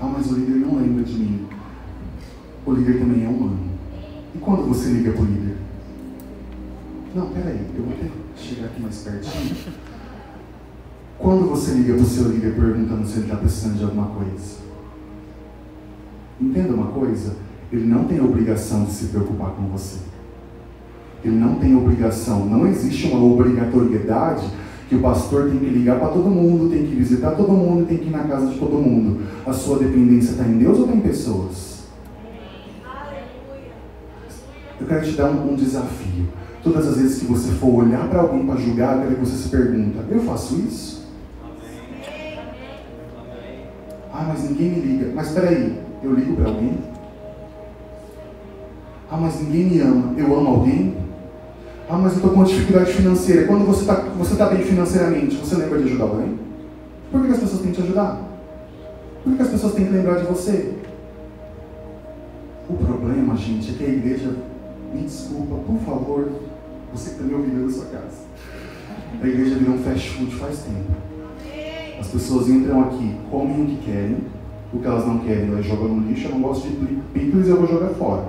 Ah, mas o líder não lembra de mim. O líder também é humano. E quando você liga para o líder? Não, peraí, eu vou que chegar aqui mais pertinho. Quando você liga para o seu líder perguntando se ele está precisando de alguma coisa? Entenda uma coisa, ele não tem obrigação de se preocupar com você. Ele não tem obrigação, não existe uma obrigatoriedade que o pastor tem que ligar para todo mundo, tem que visitar todo mundo, tem que ir na casa de todo mundo. A sua dependência está em Deus ou está em pessoas? Eu quero te dar um, um desafio. Todas as vezes que você for olhar para alguém para julgar, eu quero que você se pergunta: eu faço isso? Ah, mas ninguém me liga. Mas espera aí, eu ligo para alguém? Ah, mas ninguém me ama. Eu amo alguém? Ah, mas eu estou com dificuldade financeira. Quando você está você tá bem financeiramente, você lembra de ajudar alguém? Por que as pessoas têm que te ajudar? Por que as pessoas têm que lembrar de você? O problema, gente, é que a igreja, me desculpa, por favor, você que está me ouvindo na sua casa. A igreja virou um fast food faz tempo. As pessoas entram aqui, comem o que querem, o que elas não querem, elas jogam no lixo. Eu não gosto de picles, eu vou jogar fora.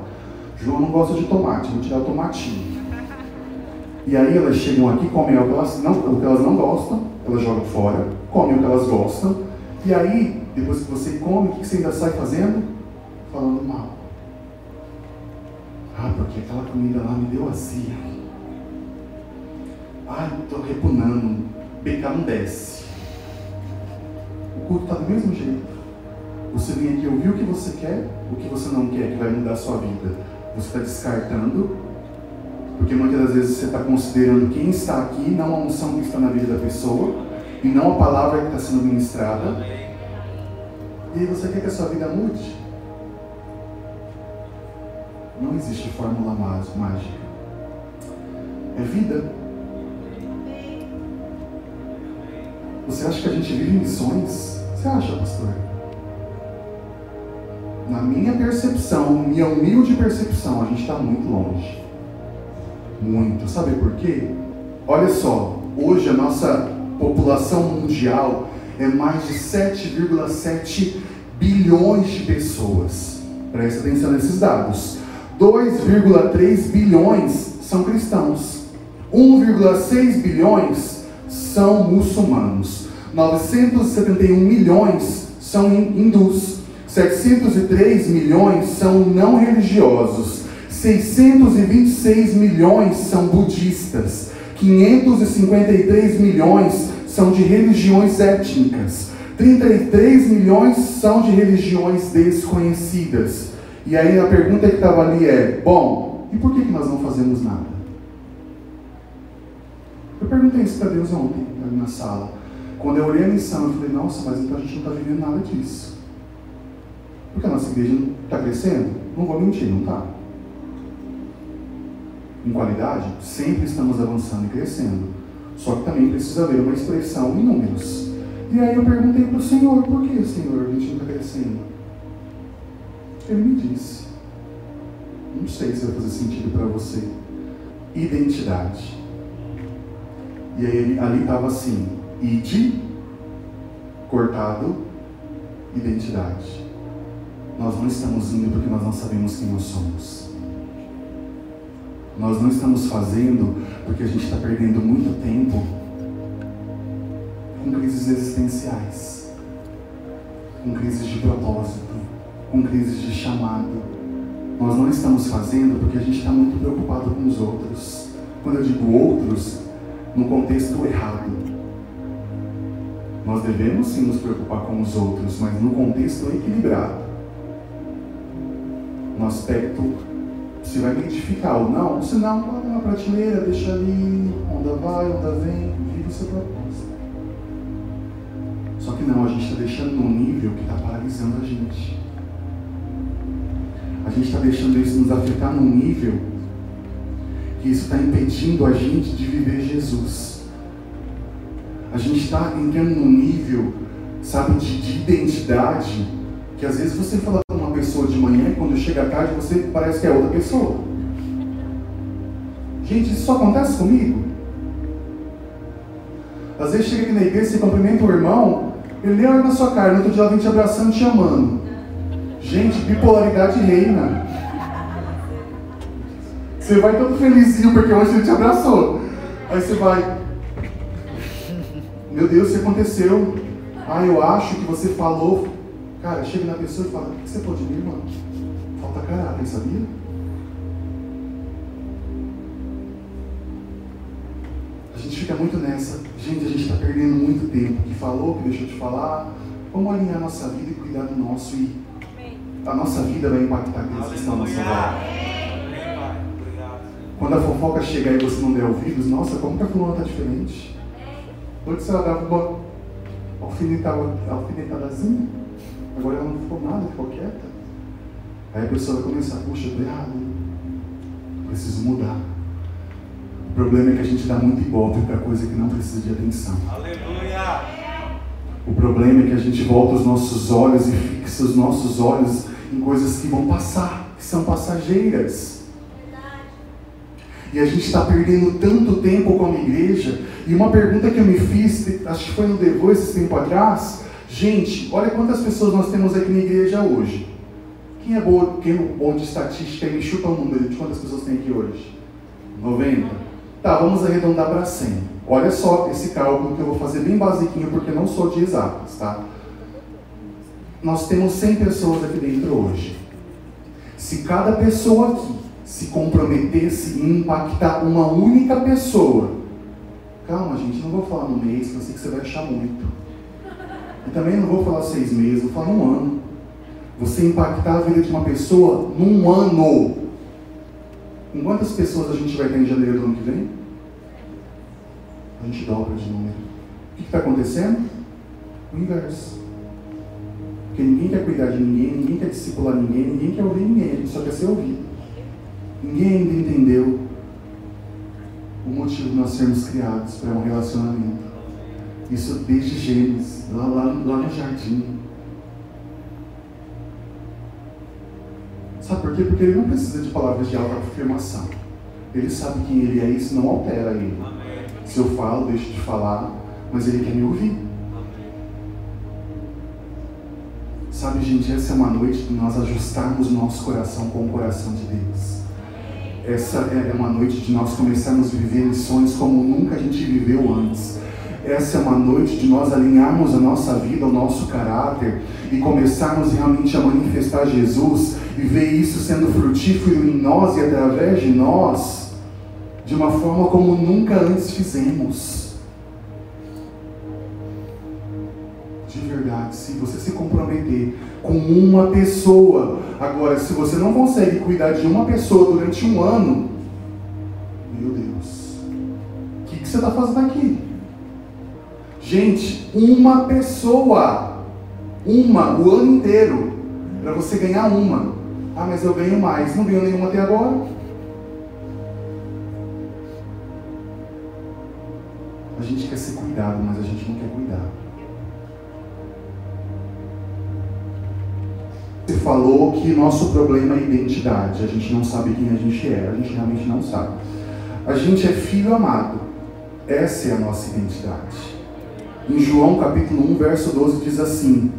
João não gosta de tomate, vou tirar o tomatinho. E aí elas chegam aqui, comem o que elas não, o que elas não gostam, elas jogam fora, comem o que elas gostam. E aí, depois que você come, o que você ainda sai fazendo? Falando mal. Ah, porque aquela comida lá me deu azia. Ai, estou repunando. BK não desce. O culto está do mesmo jeito. Você vem aqui ouvir o que você quer, o que você não quer, que vai mudar a sua vida. Você está descartando, porque muitas das vezes você está considerando quem está aqui, não a unção que está na vida da pessoa, e não a palavra que está sendo ministrada. E aí você quer que a sua vida mude? Não existe fórmula mágica. É vida. Você acha que a gente vive em missões? Você acha, pastor? Na minha percepção, minha humilde percepção, a gente está muito longe. Muito. Sabe por quê? Olha só, hoje a nossa população mundial é mais de 7,7 bilhões de pessoas. Preste atenção nesses dados. 2,3 bilhões são cristãos. 1,6 bilhões são muçulmanos. 971 milhões são hindus. 703 milhões são não religiosos. 626 milhões são budistas. 553 milhões são de religiões étnicas. 33 milhões são de religiões desconhecidas. E aí a pergunta que estava ali é: bom, e por que, nós não fazemos nada? Eu perguntei isso para Deus ontem, ali na sala. Quando eu olhei a missão, eu falei: nossa, mas então a gente não está vivendo nada disso. Porque a nossa igreja está crescendo? Não vou mentir, não está. Em qualidade, sempre estamos avançando e crescendo. Só que também precisa haver uma expressão em números. E aí eu perguntei para o Senhor, por que, Senhor, a gente não está crescendo? Ele me disse. Não sei se vai fazer sentido para você. Identidade. E aí ali estava assim, id, cortado, identidade. Nós não estamos indo porque nós não sabemos quem nós somos. Nós não estamos fazendo porque a gente está perdendo muito tempo com crises existenciais, com crises de propósito, com crises de chamado. Nós não estamos fazendo porque a gente está muito preocupado com os outros. Quando eu digo outros, no contexto errado. Nós devemos sim nos preocupar com os outros, mas no contexto equilibrado. No aspecto se vai identificar ou não, se não, coloca na prateleira, deixa ali, onda vai, onda vem, vive o seu propósito. Só que não, a gente está deixando num nível que está paralisando a gente. A gente está deixando isso nos afetar num nível que isso está impedindo a gente de viver Jesus. A gente está entrando num nível, sabe, de, de identidade, que às vezes você fala manhã e quando chega à tarde você parece que é outra pessoa. Gente, isso só acontece comigo. Às vezes chega aqui na igreja, você cumprimenta o irmão, ele olha na sua cara, no outro dia ela vem te abraçando, te amando. Gente, bipolaridade reina. Você vai todo felizinho porque hoje ele te abraçou. Aí você vai. Meu Deus, isso aconteceu. Ah, eu acho que você falou Cara, chega na pessoa e fala: O que você pode vir, irmão? Falta caráter, sabia? A gente fica muito nessa. Gente, a gente está perdendo muito tempo. Que falou, que deixou de falar. Vamos alinhar a nossa vida e cuidar do nosso. E a nossa vida vai impactar aqueles que estão ao nosso lado. Quando a fofoca chegar e você não der ouvidos, nossa, como que a fulana está diferente? Antes ela dava uma alfinetadazinha. Agora ela não ficou nada, ficou quieta. Aí a pessoa vai começar, puxa, eu tô errado. Preciso mudar. O problema é que a gente dá muito ibope para coisa que não precisa de atenção. Aleluia! O problema é que a gente volta os nossos olhos e fixa os nossos olhos em coisas que vão passar, que são passageiras. E a gente está perdendo tanto tempo como igreja. E uma pergunta que eu me fiz, acho que foi no Devo esse tempo atrás, Gente, olha quantas pessoas nós temos aqui na igreja hoje. Quem é bom, quem é bom de estatística me chuta o número de quantas pessoas tem aqui hoje? 90? Tá, vamos arredondar para 100. Olha só esse cálculo que eu vou fazer bem basiquinho porque não sou de exatas, tá? Nós temos 100 pessoas aqui dentro hoje. Se cada pessoa aqui se comprometesse em impactar uma única pessoa, calma gente, não vou falar no mês, eu sei que você vai achar muito. E também não vou falar seis meses, vou falar um ano. Você impactar a vida de uma pessoa num ano. Com quantas pessoas a gente vai ter em janeiro do ano que vem? A gente dobra de número. O que está acontecendo? O inverso. Porque ninguém quer cuidar de ninguém, ninguém quer discipular ninguém, ninguém quer ouvir ninguém, só quer ser ouvido. Ninguém ainda entendeu o motivo de nós sermos criados para um relacionamento. Isso desde Gênesis, lá, lá, lá no jardim. Sabe por quê? Porque ele não precisa de palavras de autoafirmação. Ele sabe quem ele é e isso não altera ele. Se eu falo, deixo de falar, mas ele quer me ouvir. Sabe, gente, essa é uma noite de nós ajustarmos o nosso coração com o coração de Deus. Essa é uma noite de nós começarmos a viver lições como nunca a gente viveu antes. Essa é uma noite de nós alinharmos a nossa vida, o nosso caráter e começarmos realmente a manifestar Jesus e ver isso sendo frutífero em nós e através de nós, de uma forma como nunca antes fizemos. De verdade, se você se comprometer com uma pessoa, agora, se você não consegue cuidar de uma pessoa durante um ano, meu Deus, o que, que você está fazendo aqui? Gente, uma pessoa, uma, o ano inteiro, para você ganhar uma. Ah, mas eu ganho mais, não ganho nenhuma até agora. A gente quer ser cuidado, mas a gente não quer cuidar. Você falou que nosso problema é identidade. A gente não sabe quem a gente é, a gente realmente não sabe. A gente é filho amado. Essa é a nossa identidade. Em João capítulo 1, verso 12 diz assim: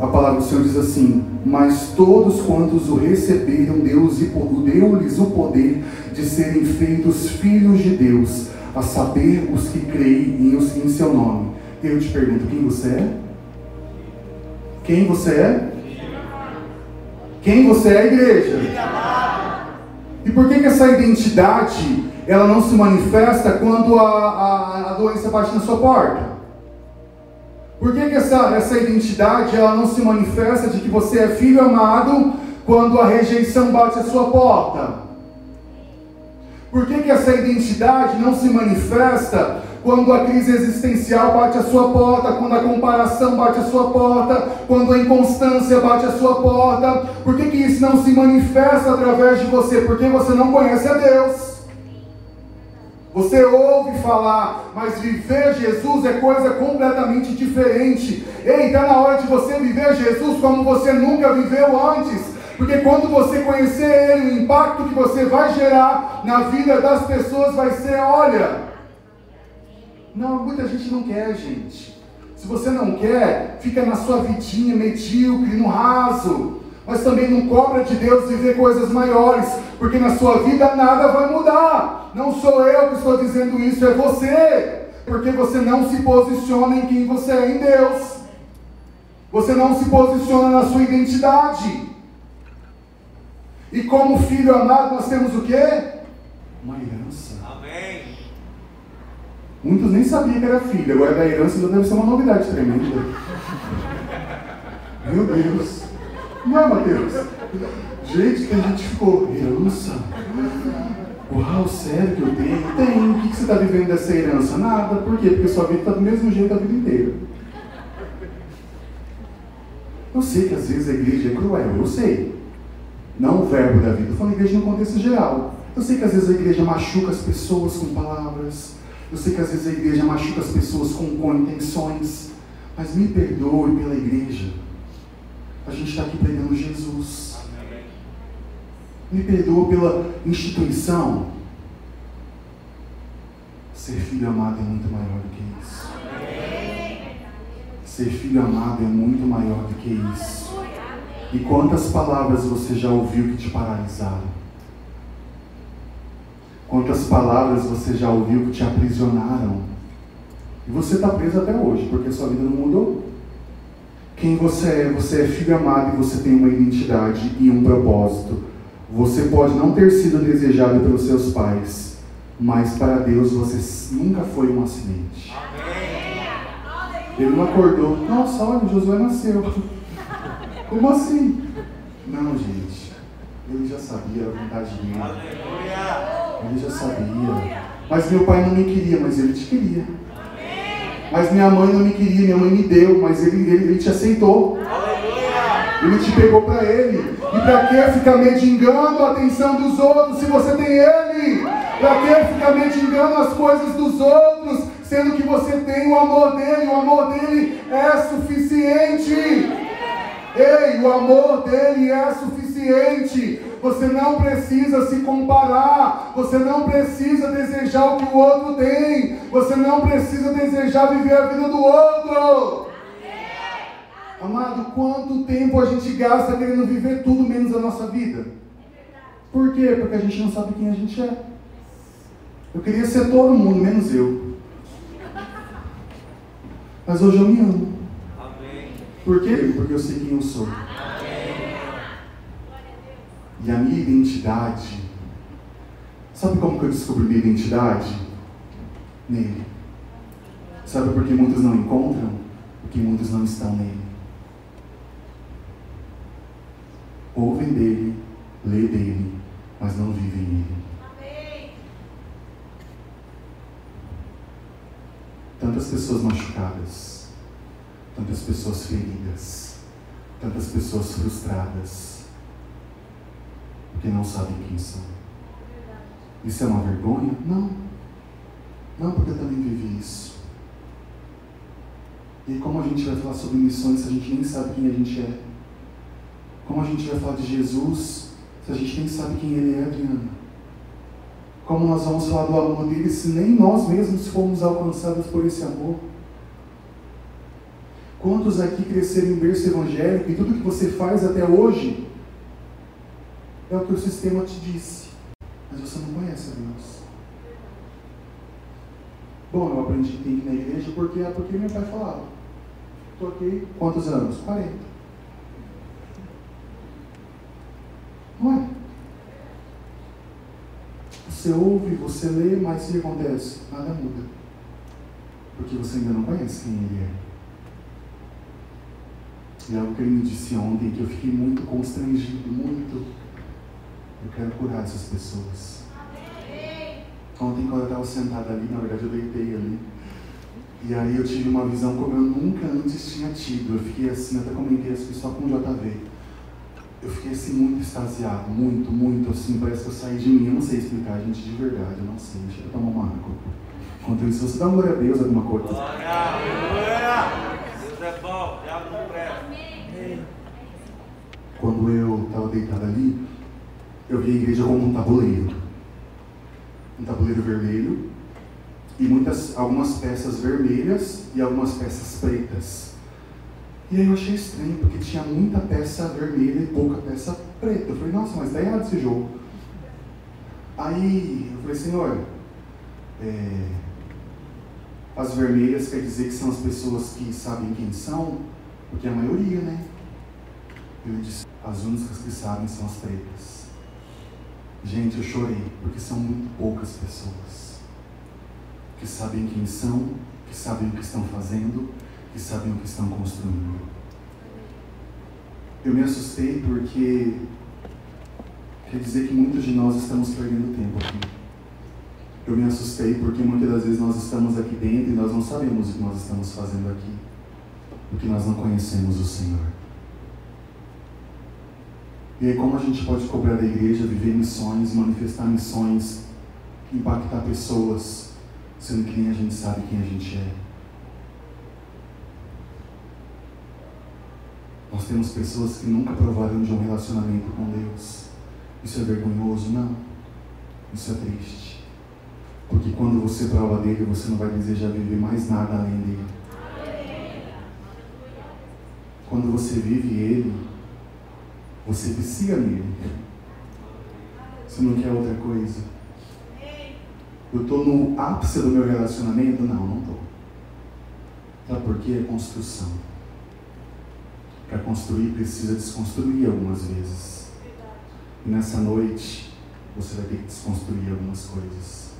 a palavra do Senhor diz assim: Mas todos quantos o receberam, Deus deu-lhes o poder de serem feitos filhos de Deus, a saber, os que creem em, seu nome. Eu te pergunto: quem você é? Quem você é? Quem você é, igreja? E por que, que essa identidade ela não se manifesta quando a, a, a doença bate na sua porta? Por que, que essa, essa identidade ela não se manifesta de que você é filho amado quando a rejeição bate à sua porta? Por que, que essa identidade não se manifesta quando a crise existencial bate à sua porta, quando a comparação bate à sua porta, quando a inconstância bate à sua porta? Por que, que isso não se manifesta através de você? Porque você não conhece a Deus. Você ouve falar, mas viver Jesus é coisa completamente diferente. Ei, está na hora de você viver Jesus como você nunca viveu antes. Porque quando você conhecer Ele, o impacto que você vai gerar na vida das pessoas vai ser: olha. Não, muita gente não quer, gente. Se você não quer, fica na sua vidinha medíocre, no raso. Mas também não cobra de Deus viver coisas maiores, porque na sua vida nada vai mudar. Não sou eu que estou dizendo isso, é você. Porque você não se posiciona em quem você é em Deus. Você não se posiciona na sua identidade. E como filho amado, nós temos o quê? Uma herança. Amém. Muitos nem sabiam que era filho, agora da herança deve ser uma novidade tremenda. Meu Deus. Não Mateus? Gente, que a gente ficou, herança. Uau, sério que eu tenho? Tenho. O que você está vivendo dessa herança? Nada. Por quê? Porque sua vida está do mesmo jeito a vida inteira. Eu sei que às vezes a igreja é cruel, eu sei. Não o verbo da vida, eu falo igreja no contexto geral. Eu sei que às vezes a igreja machuca as pessoas com palavras. Eu sei que às vezes a igreja machuca as pessoas com, com intenções. Mas me perdoe pela igreja. A gente está aqui pregando Jesus me perdoa pela instituição. Ser filho amado é muito maior do que isso. Ser filho amado é muito maior do que isso. E quantas palavras você já ouviu que te paralisaram? Quantas palavras você já ouviu que te aprisionaram? E você está preso até hoje, porque sua vida não mudou. Quem você é? Você é filho amado e você tem uma identidade e um propósito. Você pode não ter sido desejado pelos seus pais, mas para Deus você nunca foi um acidente. Ele não acordou. Nossa, olha, Josué nasceu. Como assim? Não, gente. Ele já sabia a vontade dele. Ele já sabia. Mas meu pai não me queria, mas ele te queria. Mas minha mãe não me queria, minha mãe me deu, mas ele, ele, ele te aceitou. Ele te pegou para Ele. E para que ficar mendigando a atenção dos outros se você tem Ele? Para que ficar mendigando as coisas dos outros, sendo que você tem o amor dele? O amor dele é suficiente. Ei, o amor dele é suficiente. Você não precisa se comparar. Você não precisa desejar o que o outro tem. Você não precisa desejar viver a vida do outro. Amado, quanto tempo a gente gasta querendo viver tudo menos a nossa vida? Por quê? Porque a gente não sabe quem a gente é. Eu queria ser todo mundo, menos eu. Mas hoje eu me amo. Por quê? Porque eu sei quem eu sou. E a minha identidade. Sabe como que eu descobri minha identidade? Nele. Sabe por que muitos não encontram? Porque muitos não estão nele. Ouvem dele, lê dele, mas não vivem nele. Tantas pessoas machucadas, tantas pessoas feridas, tantas pessoas frustradas, porque não sabem quem são. Isso é uma vergonha? Não. Não, porque eu também vivi isso. E como a gente vai falar sobre missões se a gente nem sabe quem a gente é? Como a gente vai falar de Jesus se a gente nem sabe quem Ele é, Adriana? Como nós vamos falar do amor dele se nem nós mesmos fomos alcançados por esse amor? Quantos aqui cresceram em berço evangélico e tudo que você faz até hoje é o que o sistema te disse, mas você não conhece a Deus? Bom, eu aprendi que tem que ir na igreja porque é porque meu pai falava. Estou aqui quantos anos? 40. Não é? Você ouve, você lê, mas o que acontece? Nada muda. Porque você ainda não conhece quem ele é. E algo que ele me disse ontem que eu fiquei muito constrangido, muito. Eu quero curar essas pessoas. Ontem, quando eu estava sentado ali, na verdade eu deitei ali. E aí eu tive uma visão como eu nunca antes tinha tido. Eu fiquei assim, até comentei assim só com o JV. Eu fiquei assim muito extasiado, muito, muito assim, parece que eu saí de mim. Eu não sei explicar, gente, de verdade, eu não sei. Deixa eu tomar uma água. Enquanto isso, você dá uma glória a Deus, alguma coisa. Glória! Deus é bom, diabo não presta. Quando eu estava deitado ali, eu vi a igreja como um tabuleiro. Um tabuleiro vermelho e muitas, algumas peças vermelhas e algumas peças pretas. E aí eu achei estranho, porque tinha muita peça vermelha e pouca peça preta. Eu falei, nossa, mas está errado esse jogo. Aí eu falei, Senhor, é, as vermelhas quer dizer que são as pessoas que sabem quem são, porque é a maioria, né? Ele disse, as únicas que sabem são as pretas. Gente, eu chorei, porque são muito poucas pessoas que sabem quem são, que sabem o que estão fazendo, que sabem o que estão construindo. Eu me assustei porque quer dizer que muitos de nós estamos perdendo tempo aqui. Eu me assustei porque muitas das vezes nós estamos aqui dentro e nós não sabemos o que nós estamos fazendo aqui, porque nós não conhecemos o Senhor. E aí, como a gente pode cobrar da igreja, viver missões, manifestar missões, impactar pessoas, sendo que nem a gente sabe quem a gente é? Nós temos pessoas que nunca provaram de um relacionamento com Deus. Isso é vergonhoso? Não. Isso é triste. Porque quando você prova dele, você não vai desejar viver mais nada além dele. Quando você vive ele, você vicia nele. Você não quer outra coisa. Eu estou no ápice do meu relacionamento? Não, não estou. Sabe por quê? É construção. Para construir, precisa desconstruir algumas vezes. E nessa noite, você vai ter que desconstruir algumas coisas.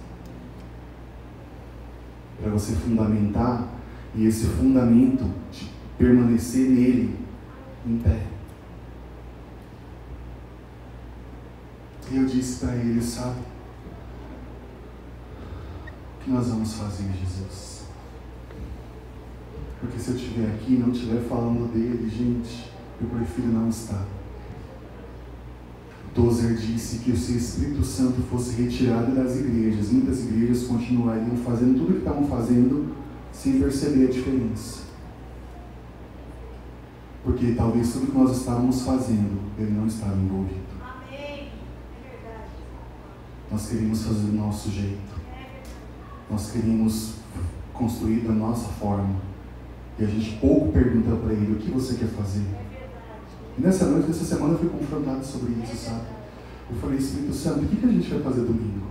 Para você fundamentar, e esse fundamento de permanecer nele em pé. E eu disse para ele, sabe? O que nós vamos fazer, Jesus? Porque se eu estiver aqui e não estiver falando dele, gente, eu prefiro não estar. Tozer disse que se o Espírito Santo fosse retirado das igrejas, muitas igrejas continuariam fazendo tudo o que estavam fazendo sem perceber a diferença. Porque talvez tudo que nós estávamos fazendo, ele não estava envolvido. Nós queríamos fazer do nosso jeito. Nós queríamos construir da nossa forma. E a gente pouco pergunta para ele o que você quer fazer. E nessa noite, nessa semana, eu fui confrontado sobre isso, sabe? Eu falei, Espírito Santo, o que, que a gente vai fazer domingo?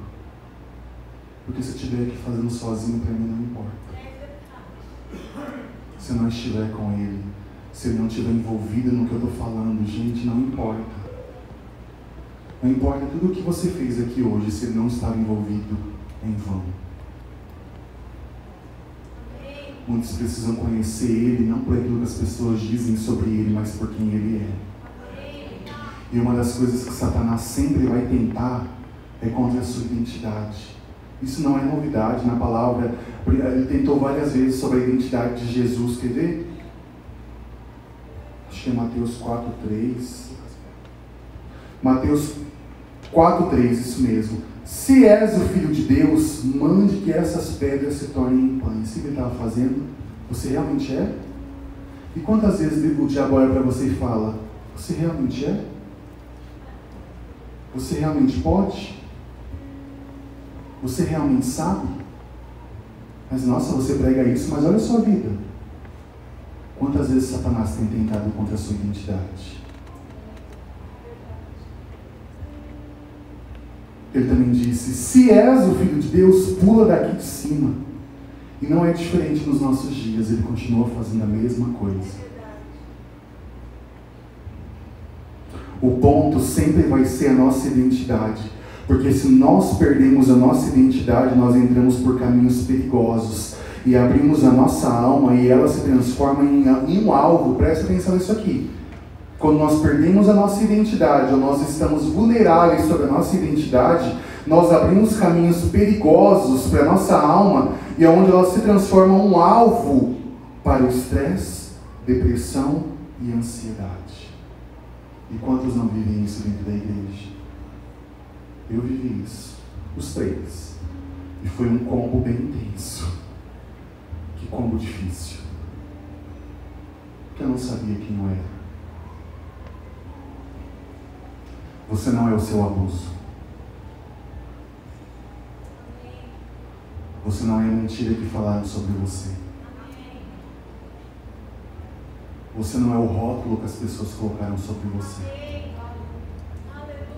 Porque se eu estiver aqui fazendo sozinho, para mim não importa. Se eu não estiver com Ele, se Ele não estiver envolvido no que eu estou falando, gente, não importa. Não importa tudo o que você fez aqui hoje, se não estava envolvido, em vão. Muitos precisam conhecer Ele, não por aquilo que as pessoas dizem sobre Ele, mas por quem Ele é. E uma das coisas que Satanás sempre vai tentar é contra a sua identidade. Isso não é novidade na palavra. Ele tentou várias vezes sobre a identidade de Jesus. Quer ver? Acho que é Mateus 4, 3. Mateus 4, 3, isso mesmo. Se és o filho de Deus, mande que essas pedras se tornem em pães. Que ele estava fazendo? Você realmente é? E quantas vezes o diabo olha para você e fala: Você realmente é? Você realmente pode? Você realmente sabe? Mas nossa, você prega isso, mas olha a sua vida. Quantas vezes Satanás tem tentado contra a sua identidade? Ele também disse: Se és o filho de Deus, pula daqui de cima. E não é diferente nos nossos dias, ele continua fazendo a mesma coisa. O ponto sempre vai ser a nossa identidade. Porque se nós perdemos a nossa identidade, nós entramos por caminhos perigosos e abrimos a nossa alma e ela se transforma em, um alvo. Presta atenção nisso aqui. Quando nós perdemos a nossa identidade, ou nós estamos vulneráveis sobre a nossa identidade, nós abrimos caminhos perigosos para a nossa alma e é onde ela se transforma um alvo para o estresse, depressão e ansiedade. E quantos não vivem isso dentro da igreja? Eu vivi isso, os três. E foi um combo bem intenso. Que combo difícil. Porque eu não sabia quem eu era. Você não é o seu abuso. Você não é a mentira que falaram sobre você. Você não é o rótulo que as pessoas colocaram sobre você.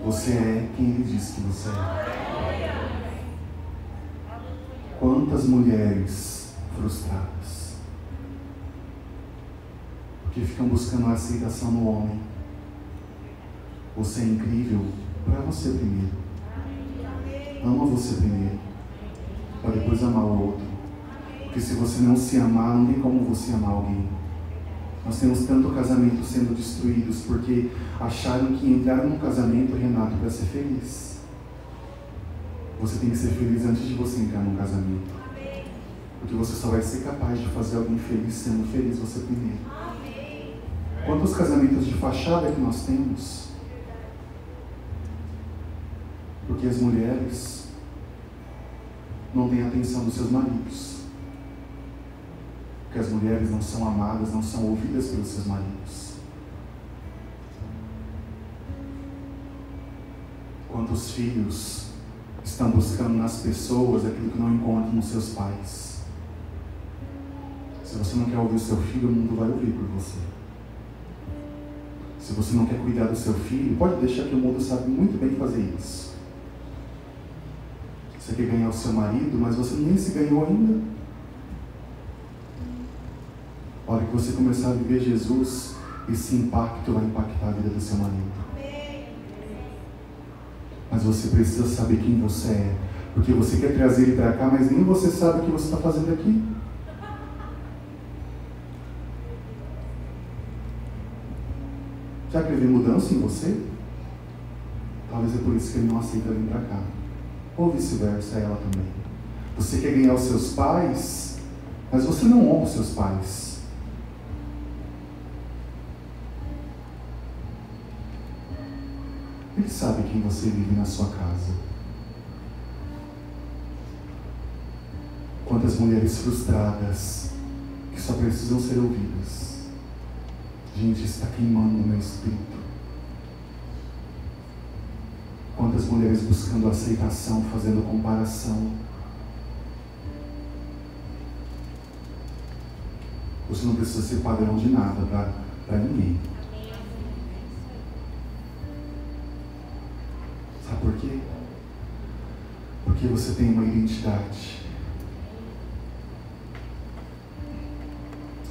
Você é quem ele diz que você é. Quantas mulheres frustradas? Porque ficam buscando a aceitação no homem. Você é incrível para você primeiro. Ama você primeiro. Para depois amar o outro. Porque se você não se amar, não tem como você amar alguém. Nós temos tanto casamento sendo destruídos porque acharam que entraram num casamento, Renato, para ser feliz. Você tem que ser feliz antes de você entrar num casamento. Porque você só vai ser capaz de fazer alguém feliz sendo feliz você primeiro. Quantos casamentos de fachada que nós temos? Porque as mulheres não têm atenção dos seus maridos. Porque as mulheres não são amadas, não são ouvidas pelos seus maridos. Quantos filhos estão buscando nas pessoas aquilo que não encontram nos seus pais? Se você não quer ouvir o seu filho, o mundo vai ouvir por você. Se você não quer cuidar do seu filho, pode deixar que o mundo sabe muito bem fazer isso. Você quer ganhar o seu marido, mas você nem se ganhou ainda. A hora que você começar a viver Jesus, esse impacto vai impactar a vida do seu marido. Mas você precisa saber quem você é. Porque você quer trazer ele para cá, mas nem você sabe o que você está fazendo aqui. Já que mudança em você? Talvez é por isso que ele não aceita vir para cá ou vice-versa, ela também. Você quer ganhar os seus pais, mas você não honra os seus pais. Ele sabe quem você vive na sua casa. Quantas mulheres frustradas que só precisam ser ouvidas. Gente, está queimando o meu espírito. Quantas mulheres buscando aceitação, fazendo comparação. Você não precisa ser padrão de nada para ninguém. Sabe por quê? Porque você tem uma identidade.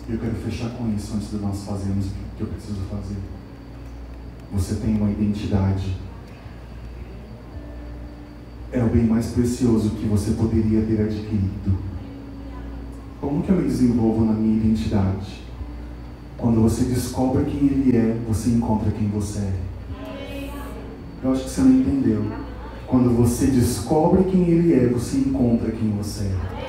Eu quero fechar com isso antes de nós fazermos o que eu preciso fazer. Você tem uma identidade. É o bem mais precioso que você poderia ter adquirido. Como que eu me desenvolvo na minha identidade? Quando você descobre quem ele é, você encontra quem você é. Eu acho que você não entendeu. Quando você descobre quem ele é, você encontra quem você é.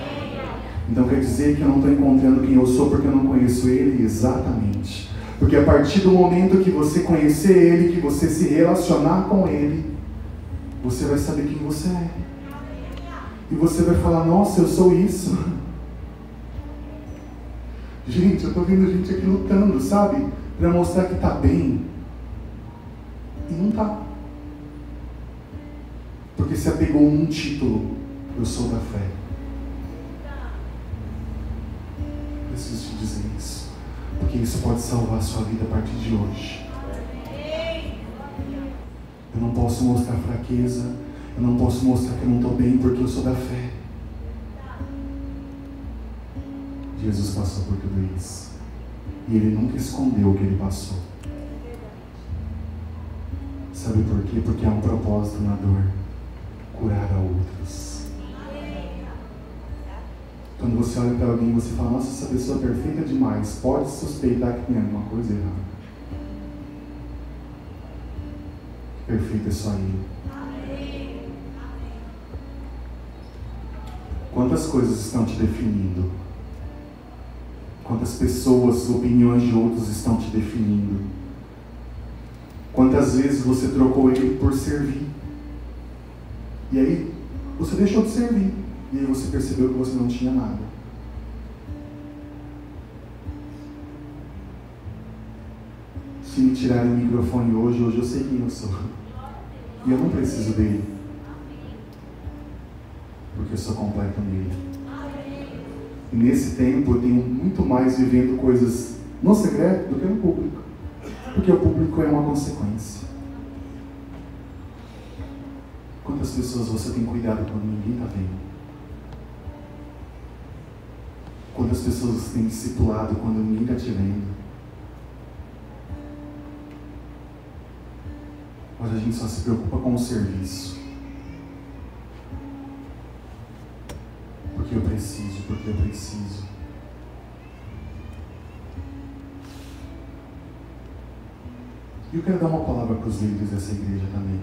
Então quer dizer que eu não estou encontrando quem eu sou porque eu não conheço ele? Exatamente. Porque a partir do momento que você conhecer ele, que você se relacionar com ele, você vai saber quem você é. E você vai falar: Nossa, eu sou isso. Gente, eu estou vendo gente aqui lutando, sabe? Para mostrar que está bem. E não está. Porque se apegou num título. Eu sou da fé. Preciso te dizer isso. Porque isso pode salvar a sua vida a partir de hoje. Eu não posso mostrar fraqueza. Eu não posso mostrar que eu não estou bem porque eu sou da fé. Jesus passou por tudo isso. E ele nunca escondeu o que ele passou. Sabe por quê? Porque há um propósito na dor curar a outros. Quando você olha para alguém e você fala, nossa, essa pessoa é perfeita demais, pode suspeitar que tem alguma coisa errada. Perfeito é só ele. Quantas coisas estão te definindo? Quantas pessoas, opiniões de outros estão te definindo? Quantas vezes você trocou ele por servir? E aí você deixou de servir. E aí você percebeu que você não tinha nada. Se me tirarem o microfone hoje, hoje eu sei quem eu sou. E eu não preciso dele. Porque eu sou completo nele. E nesse tempo eu tenho muito mais vivendo coisas no secreto do que no público. Porque o público é uma consequência. Quantas pessoas você tem cuidado quando ninguém está vendo? Quantas pessoas você tem discipulado quando ninguém está te vendo? Mas a gente só se preocupa com o serviço. Porque eu preciso, porque eu preciso. E eu quero dar uma palavra para os líderes dessa igreja também.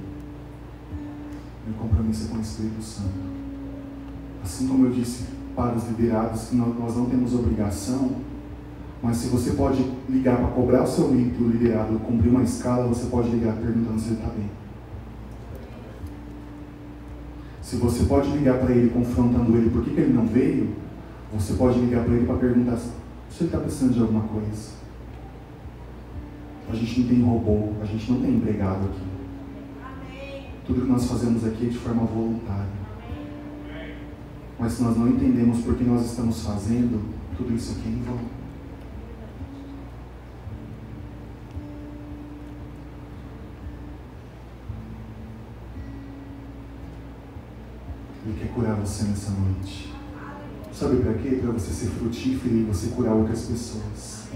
Meu compromisso é com o Espírito Santo. Assim como eu disse para os liderados que nós não temos obrigação, mas se você pode ligar para cobrar o seu liderado cumprir uma escala, você pode ligar perguntando se ele está bem. Se você pode ligar para ele confrontando ele por que, que ele não veio, você pode ligar para ele para perguntar se ele está precisando de alguma coisa. A gente não tem robô, a gente não tem empregado aqui. Tudo que nós fazemos aqui é de forma voluntária. Mas se nós não entendemos por que nós estamos fazendo, tudo isso aqui é em vão. Curar você nessa noite. Sabe para quê? Para você ser frutífero e você curar outras pessoas.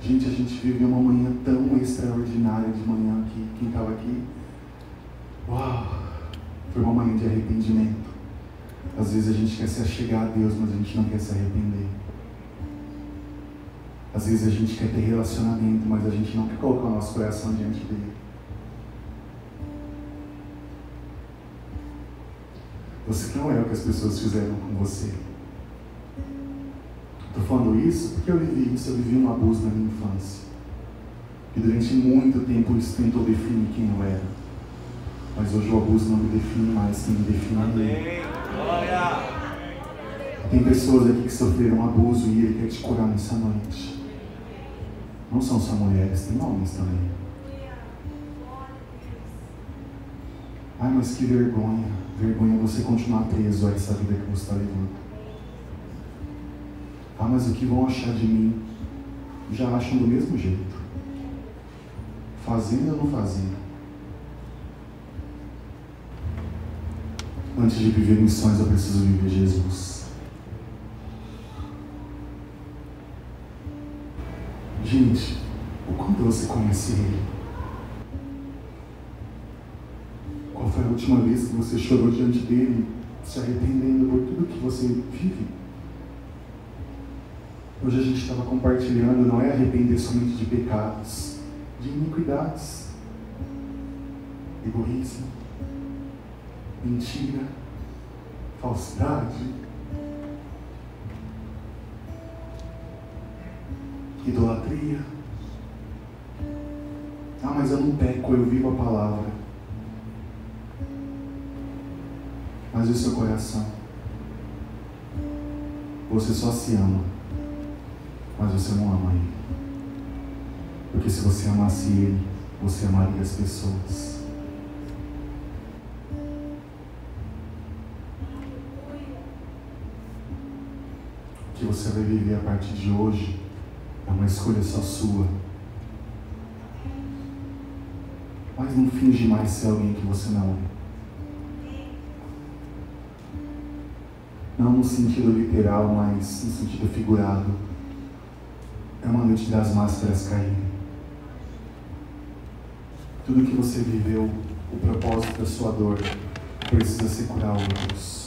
Gente, a gente viveu uma manhã tão extraordinária de manhã aqui. Quem estava aqui? Uau! Foi uma manhã de arrependimento. Às vezes a gente quer se achegar a Deus, mas a gente não quer se arrepender. Às vezes a gente quer ter relacionamento, mas a gente não quer colocar o nosso coração diante dele. Você não é o que as pessoas fizeram com você. Estou falando isso porque eu vivi isso, eu vivi um abuso na minha infância. E durante muito tempo isso tentou definir quem eu era. Mas hoje o abuso não me define mais, quem me define é. Amém. Glória. Tem pessoas aqui que sofreram abuso e ele quer te curar nessa noite. Não são só mulheres, tem homens também. Ai, mas que vergonha. Vergonha você continuar preso a essa vida que você está levando. Ah, mas o que vão achar de mim? Já acham do mesmo jeito. Fazendo ou não fazendo. Antes de viver missões, eu preciso viver Jesus. Gente, o quanto você conhece Ele? Qual foi a última vez que você chorou diante dele, se arrependendo por tudo que você vive? Hoje a gente estava compartilhando, não é arrepender somente de pecados, de iniquidades, egoísmo, mentira, falsidade, idolatria. Ah, mas eu não peco, eu vivo a palavra. Mas o seu coração? Você só se ama, mas você não ama ele. Porque se você amasse ele, você amaria as pessoas. O que você vai viver a partir de hoje é uma escolha só sua. Mas não finge mais ser alguém que você não é. Não no sentido literal, mas no sentido figurado. É uma noite das máscaras caírem. Tudo que você viveu, o propósito da sua dor, precisa se curar outros.